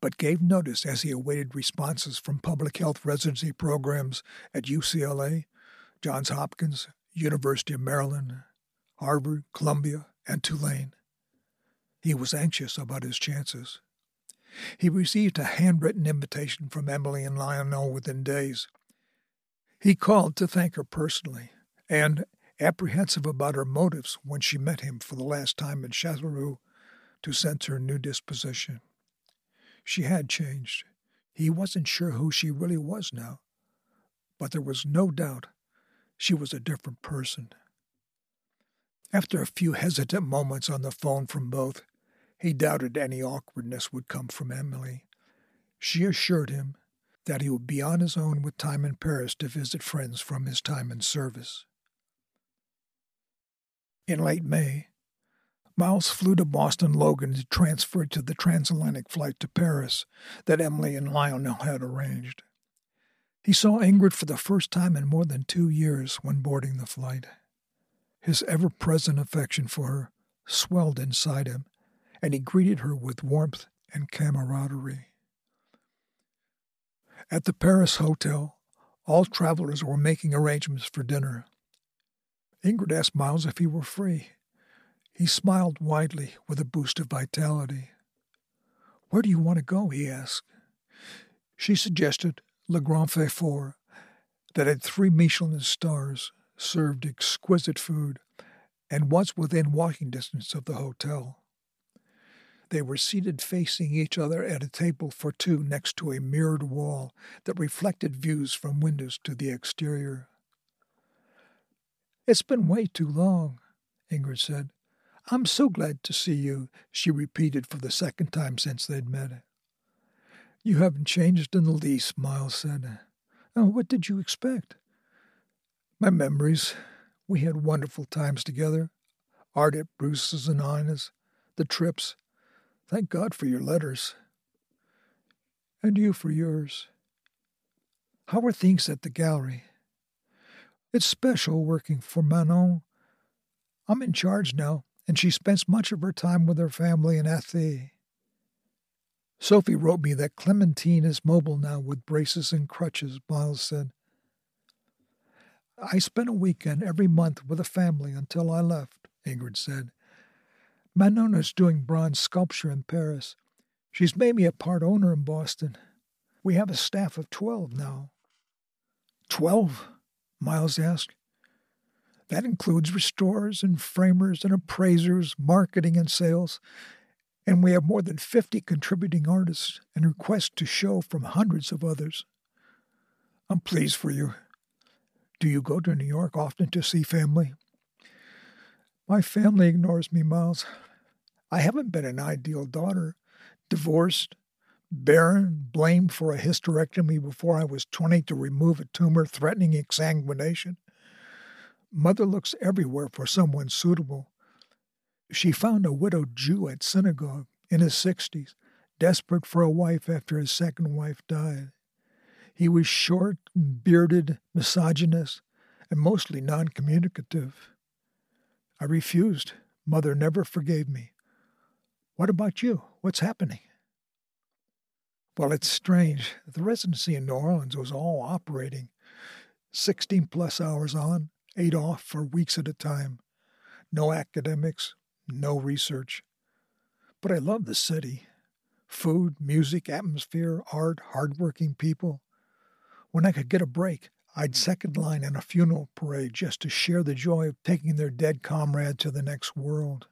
but gave notice as he awaited responses from public health residency programs at UCLA, Johns Hopkins, University of Maryland, Harvard, Columbia, and Tulane. He was anxious about his chances. He received a handwritten invitation from Emily and Lionel within days. He called to thank her personally, and, apprehensive about her motives when she met him for the last time in Châteauroux, to sense her new disposition. She had changed. He wasn't sure who she really was now, but there was no doubt she was a different person. After a few hesitant moments on the phone from both, he doubted any awkwardness would come from Emily. She assured him that he would be on his own with time in Paris to visit friends from his time in service. In late May, Miles flew to Boston Logan to transfer to the transatlantic flight to Paris that Emily and Lionel had arranged. He saw Ingrid for the first time in more than two years when boarding the flight. His ever present affection for her swelled inside him and he greeted her with warmth and camaraderie. At the Paris hotel, all travelers were making arrangements for dinner. Ingrid asked Miles if he were free. He smiled widely with a boost of vitality. Where do you want to go? he asked. She suggested Le Grand Véfour, that had three Michelin stars, served exquisite food, and was within walking distance of the hotel. They were seated facing each other at a table for two next to a mirrored wall that reflected views from windows to the exterior. It's been way too long, Ingrid said. I'm so glad to see you, she repeated for the second time since they'd met. You haven't changed in the least, Miles said. Oh, what did you expect? My memories. We had wonderful times together. Art at Bruce's and Ina's, the trips, Thank God for your letters. And you for yours. How are things at the gallery? It's special working for Manon. I'm in charge now, and she spends much of her time with her family in Athée. Sophie wrote me that Clementine is mobile now with braces and crutches, Miles said. I spent a weekend every month with a family until I left, Ingrid said. Manon is doing bronze sculpture in Paris. She's made me a part owner in Boston. We have a staff of 12 now. 12? Miles asked. That includes restorers and framers and appraisers, marketing and sales. And we have more than 50 contributing artists and requests to show from hundreds of others. I'm pleased for you. Do you go to New York often to see family? My family ignores me, Miles. I haven't been an ideal daughter. Divorced, barren, blamed for a hysterectomy before I was 20 to remove a tumor threatening exsanguination. Mother looks everywhere for someone suitable. She found a widowed Jew at synagogue in his 60s, desperate for a wife after his second wife died. He was short, bearded, misogynist, and mostly non communicative. I refused. Mother never forgave me. What about you? What's happening? Well, it's strange. The residency in New Orleans was all operating 16 plus hours on, eight off for weeks at a time. No academics, no research. But I love the city food, music, atmosphere, art, hardworking people. When I could get a break, I'd second line in a funeral parade just to share the joy of taking their dead comrade to the next world.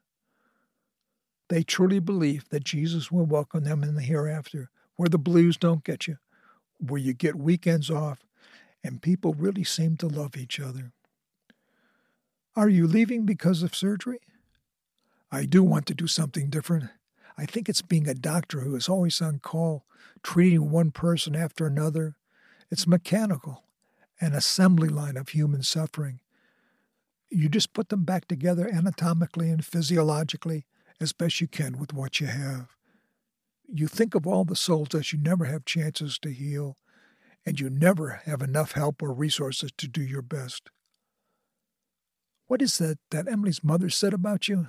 They truly believe that Jesus will welcome them in the hereafter, where the blues don't get you, where you get weekends off, and people really seem to love each other. Are you leaving because of surgery? I do want to do something different. I think it's being a doctor who is always on call, treating one person after another. It's mechanical an assembly line of human suffering. You just put them back together anatomically and physiologically as best you can with what you have. You think of all the souls that you never have chances to heal, and you never have enough help or resources to do your best. What is that that Emily's mother said about you?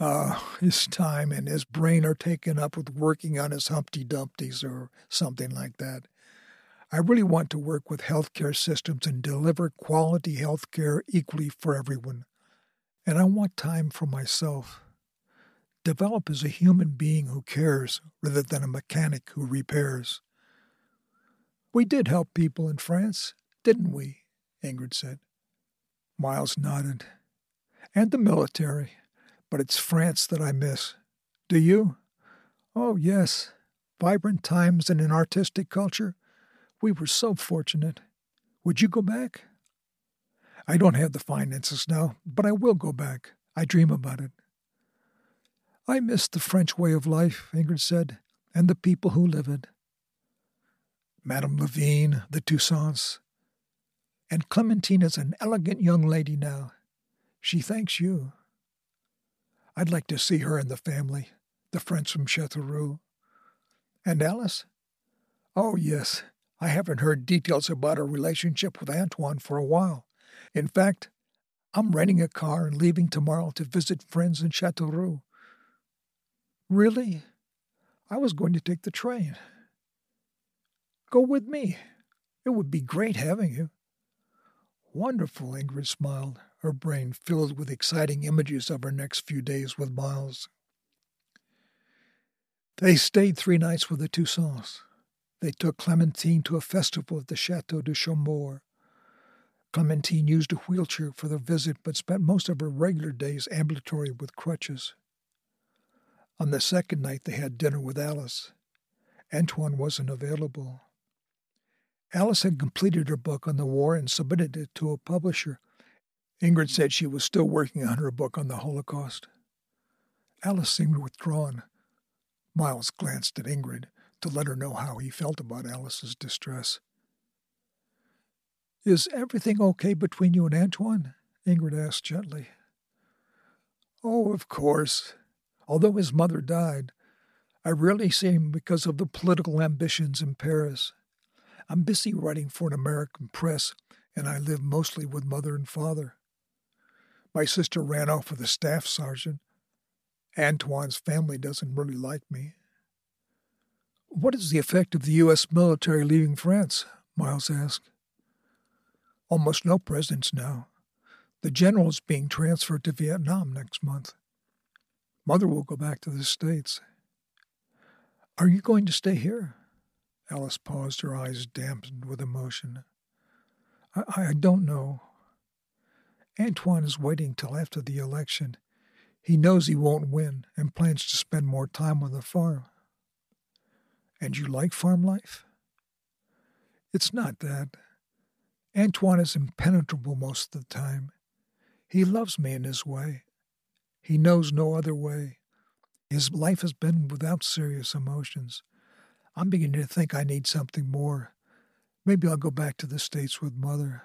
Uh, his time and his brain are taken up with working on his Humpty Dumptys or something like that. I really want to work with healthcare systems and deliver quality healthcare equally for everyone. And I want time for myself. Develop as a human being who cares rather than a mechanic who repairs. We did help people in France, didn't we? Ingrid said. Miles nodded. And the military. But it's France that I miss. Do you? Oh, yes. Vibrant times and an artistic culture. We were so fortunate. Would you go back? I don't have the finances now, but I will go back. I dream about it. I miss the French way of life, Ingrid said, and the people who live it. Madame Levine, the Toussaints. And Clementine is an elegant young lady now. She thanks you. I'd like to see her and the family, the friends from Châteauroux. And Alice? Oh, yes. I haven't heard details about her relationship with Antoine for a while. In fact, I'm renting a car and leaving tomorrow to visit friends in Châteauroux. Really? I was going to take the train. Go with me. It would be great having you. Wonderful, Ingrid smiled, her brain filled with exciting images of her next few days with Miles. They stayed three nights with the Toussaints. They took Clementine to a festival at the Chateau de Chambord. Clementine used a wheelchair for the visit, but spent most of her regular days ambulatory with crutches. On the second night, they had dinner with Alice. Antoine wasn't available. Alice had completed her book on the war and submitted it to a publisher. Ingrid said she was still working on her book on the Holocaust. Alice seemed withdrawn. Miles glanced at Ingrid to let her know how he felt about Alice's distress. Is everything okay between you and Antoine? Ingrid asked gently. Oh, of course. Although his mother died, I rarely see him because of the political ambitions in Paris. I'm busy writing for an American press, and I live mostly with mother and father. My sister ran off with a staff sergeant. Antoine's family doesn't really like me. What is the effect of the U.S. military leaving France? Miles asked. Almost no presence now. The general is being transferred to Vietnam next month. Mother will go back to the States. Are you going to stay here? Alice paused, her eyes dampened with emotion. I, I don't know. Antoine is waiting till after the election. He knows he won't win and plans to spend more time on the farm. And you like farm life? It's not that. Antoine is impenetrable most of the time. He loves me in his way. He knows no other way. His life has been without serious emotions. I'm beginning to think I need something more. Maybe I'll go back to the States with Mother.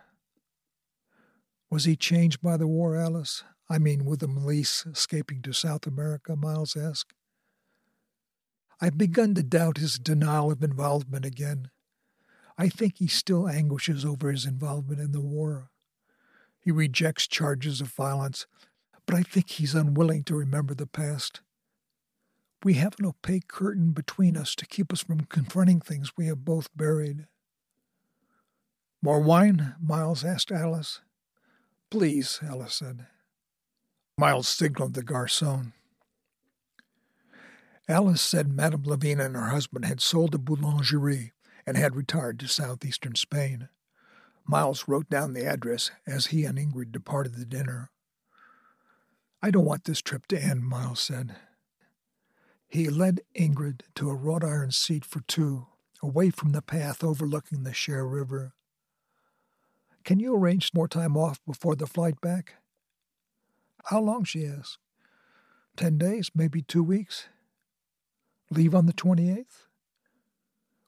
Was he changed by the war, Alice? I mean, with the Milice escaping to South America, Miles asked. I've begun to doubt his denial of involvement again. I think he still anguishes over his involvement in the war. He rejects charges of violence, but I think he's unwilling to remember the past. We have an opaque curtain between us to keep us from confronting things we have both buried. More wine? Miles asked Alice. Please, Alice said. Miles signaled the garçon. Alice said Madame Levine and her husband had sold a boulangerie and had retired to southeastern Spain. Miles wrote down the address as he and Ingrid departed the dinner. I don't want this trip to end, Miles said. He led Ingrid to a wrought iron seat for two, away from the path overlooking the Cher River. Can you arrange more time off before the flight back? How long? she asked. Ten days, maybe two weeks. Leave on the 28th?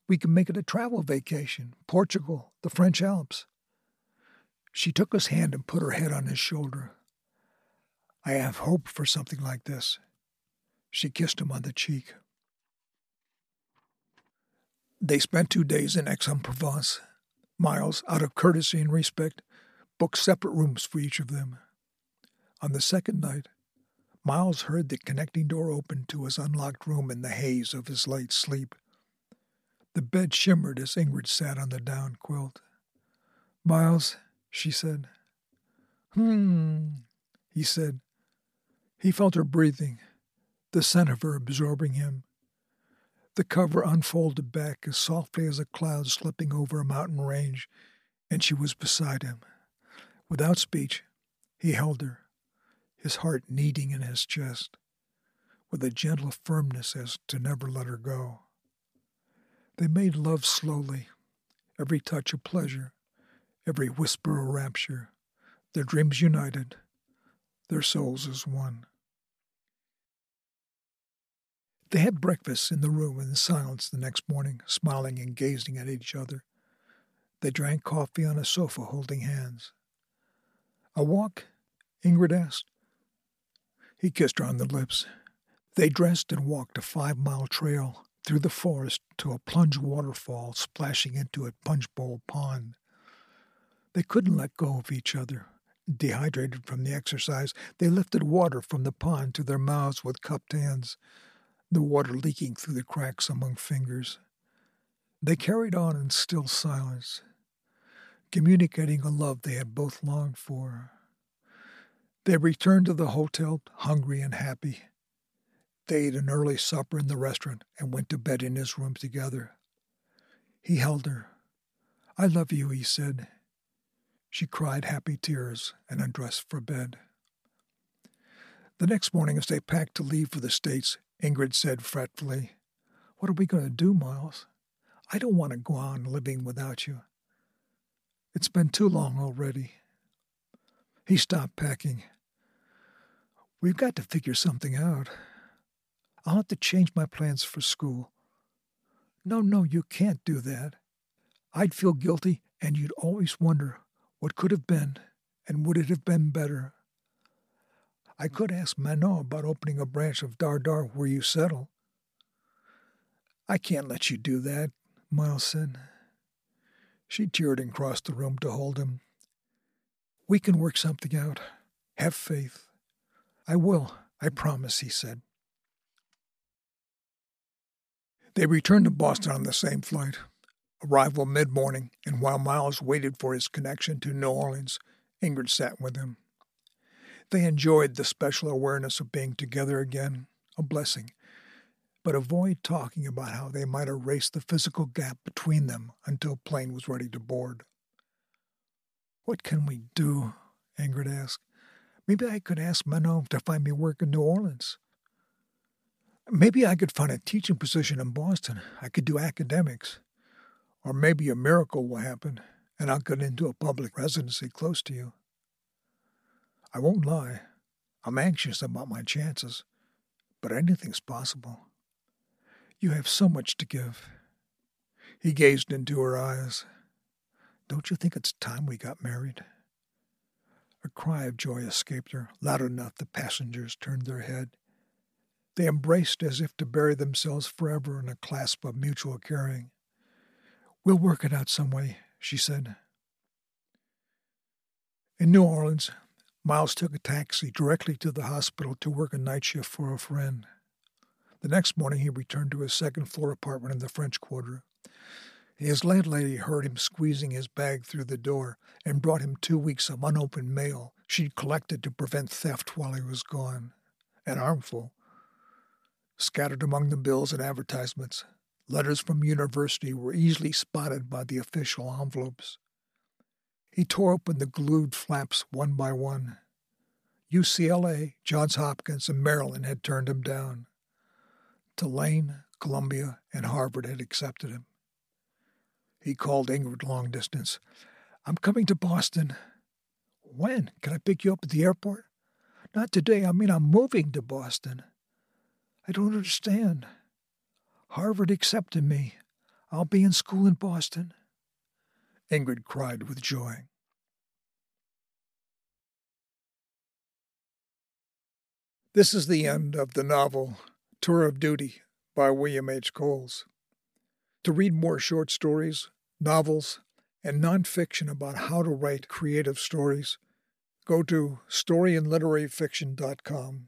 We can make it a travel vacation Portugal, the French Alps. She took his hand and put her head on his shoulder. I have hope for something like this. She kissed him on the cheek. They spent two days in Aix-en-Provence. Miles, out of courtesy and respect, booked separate rooms for each of them. On the second night, Miles heard the connecting door open to his unlocked room in the haze of his light sleep. The bed shimmered as Ingrid sat on the down quilt. Miles, she said. Hmm, he said. He felt her breathing, the scent of her absorbing him. The cover unfolded back as softly as a cloud slipping over a mountain range, and she was beside him. Without speech, he held her, his heart kneading in his chest, with a gentle firmness as to never let her go. They made love slowly, every touch a pleasure, every whisper a rapture, their dreams united, their souls as one. They had breakfast in the room in silence the next morning, smiling and gazing at each other. They drank coffee on a sofa, holding hands. A walk? Ingrid asked. He kissed her on the lips. They dressed and walked a five mile trail through the forest to a plunge waterfall splashing into a punch bowl pond. They couldn't let go of each other. Dehydrated from the exercise, they lifted water from the pond to their mouths with cupped hands the water leaking through the cracks among fingers. They carried on in still silence, communicating a love they had both longed for. They returned to the hotel hungry and happy. They ate an early supper in the restaurant and went to bed in his room together. He held her. I love you, he said. She cried happy tears and undressed for bed. The next morning, as they packed to leave for the States, Ingrid said fretfully, What are we going to do, Miles? I don't want to go on living without you. It's been too long already. He stopped packing. We've got to figure something out. I'll have to change my plans for school. No, no, you can't do that. I'd feel guilty, and you'd always wonder what could have been, and would it have been better. I could ask Manon about opening a branch of Dardar where you settle. I can't let you do that, Miles said. She teared and crossed the room to hold him. We can work something out. Have faith. I will, I promise, he said. They returned to Boston on the same flight, arrival mid morning, and while Miles waited for his connection to New Orleans, Ingrid sat with him. They enjoyed the special awareness of being together again, a blessing, but avoid talking about how they might erase the physical gap between them until plane was ready to board. What can we do? Ingrid asked. Maybe I could ask Manon to find me work in New Orleans. Maybe I could find a teaching position in Boston. I could do academics. Or maybe a miracle will happen and I'll get into a public residency close to you. I won't lie. I'm anxious about my chances, but anything's possible. You have so much to give. He gazed into her eyes. Don't you think it's time we got married? A cry of joy escaped her, loud enough the passengers turned their head. They embraced as if to bury themselves forever in a clasp of mutual caring. We'll work it out some way, she said. In New Orleans, Miles took a taxi directly to the hospital to work a night shift for a friend. The next morning, he returned to his second floor apartment in the French Quarter. His landlady heard him squeezing his bag through the door and brought him two weeks of unopened mail she'd collected to prevent theft while he was gone. An armful. Scattered among the bills and advertisements, letters from university were easily spotted by the official envelopes. He tore open the glued flaps one by one. UCLA, Johns Hopkins, and Maryland had turned him down. Tulane, Columbia, and Harvard had accepted him. He called Ingrid long distance. I'm coming to Boston. When? Can I pick you up at the airport? Not today. I mean, I'm moving to Boston. I don't understand. Harvard accepted me. I'll be in school in Boston. Ingrid cried with joy. This is the end of the novel Tour of Duty by William H. Coles. To read more short stories, novels, and nonfiction about how to write creative stories, go to storyandliteraryfiction.com.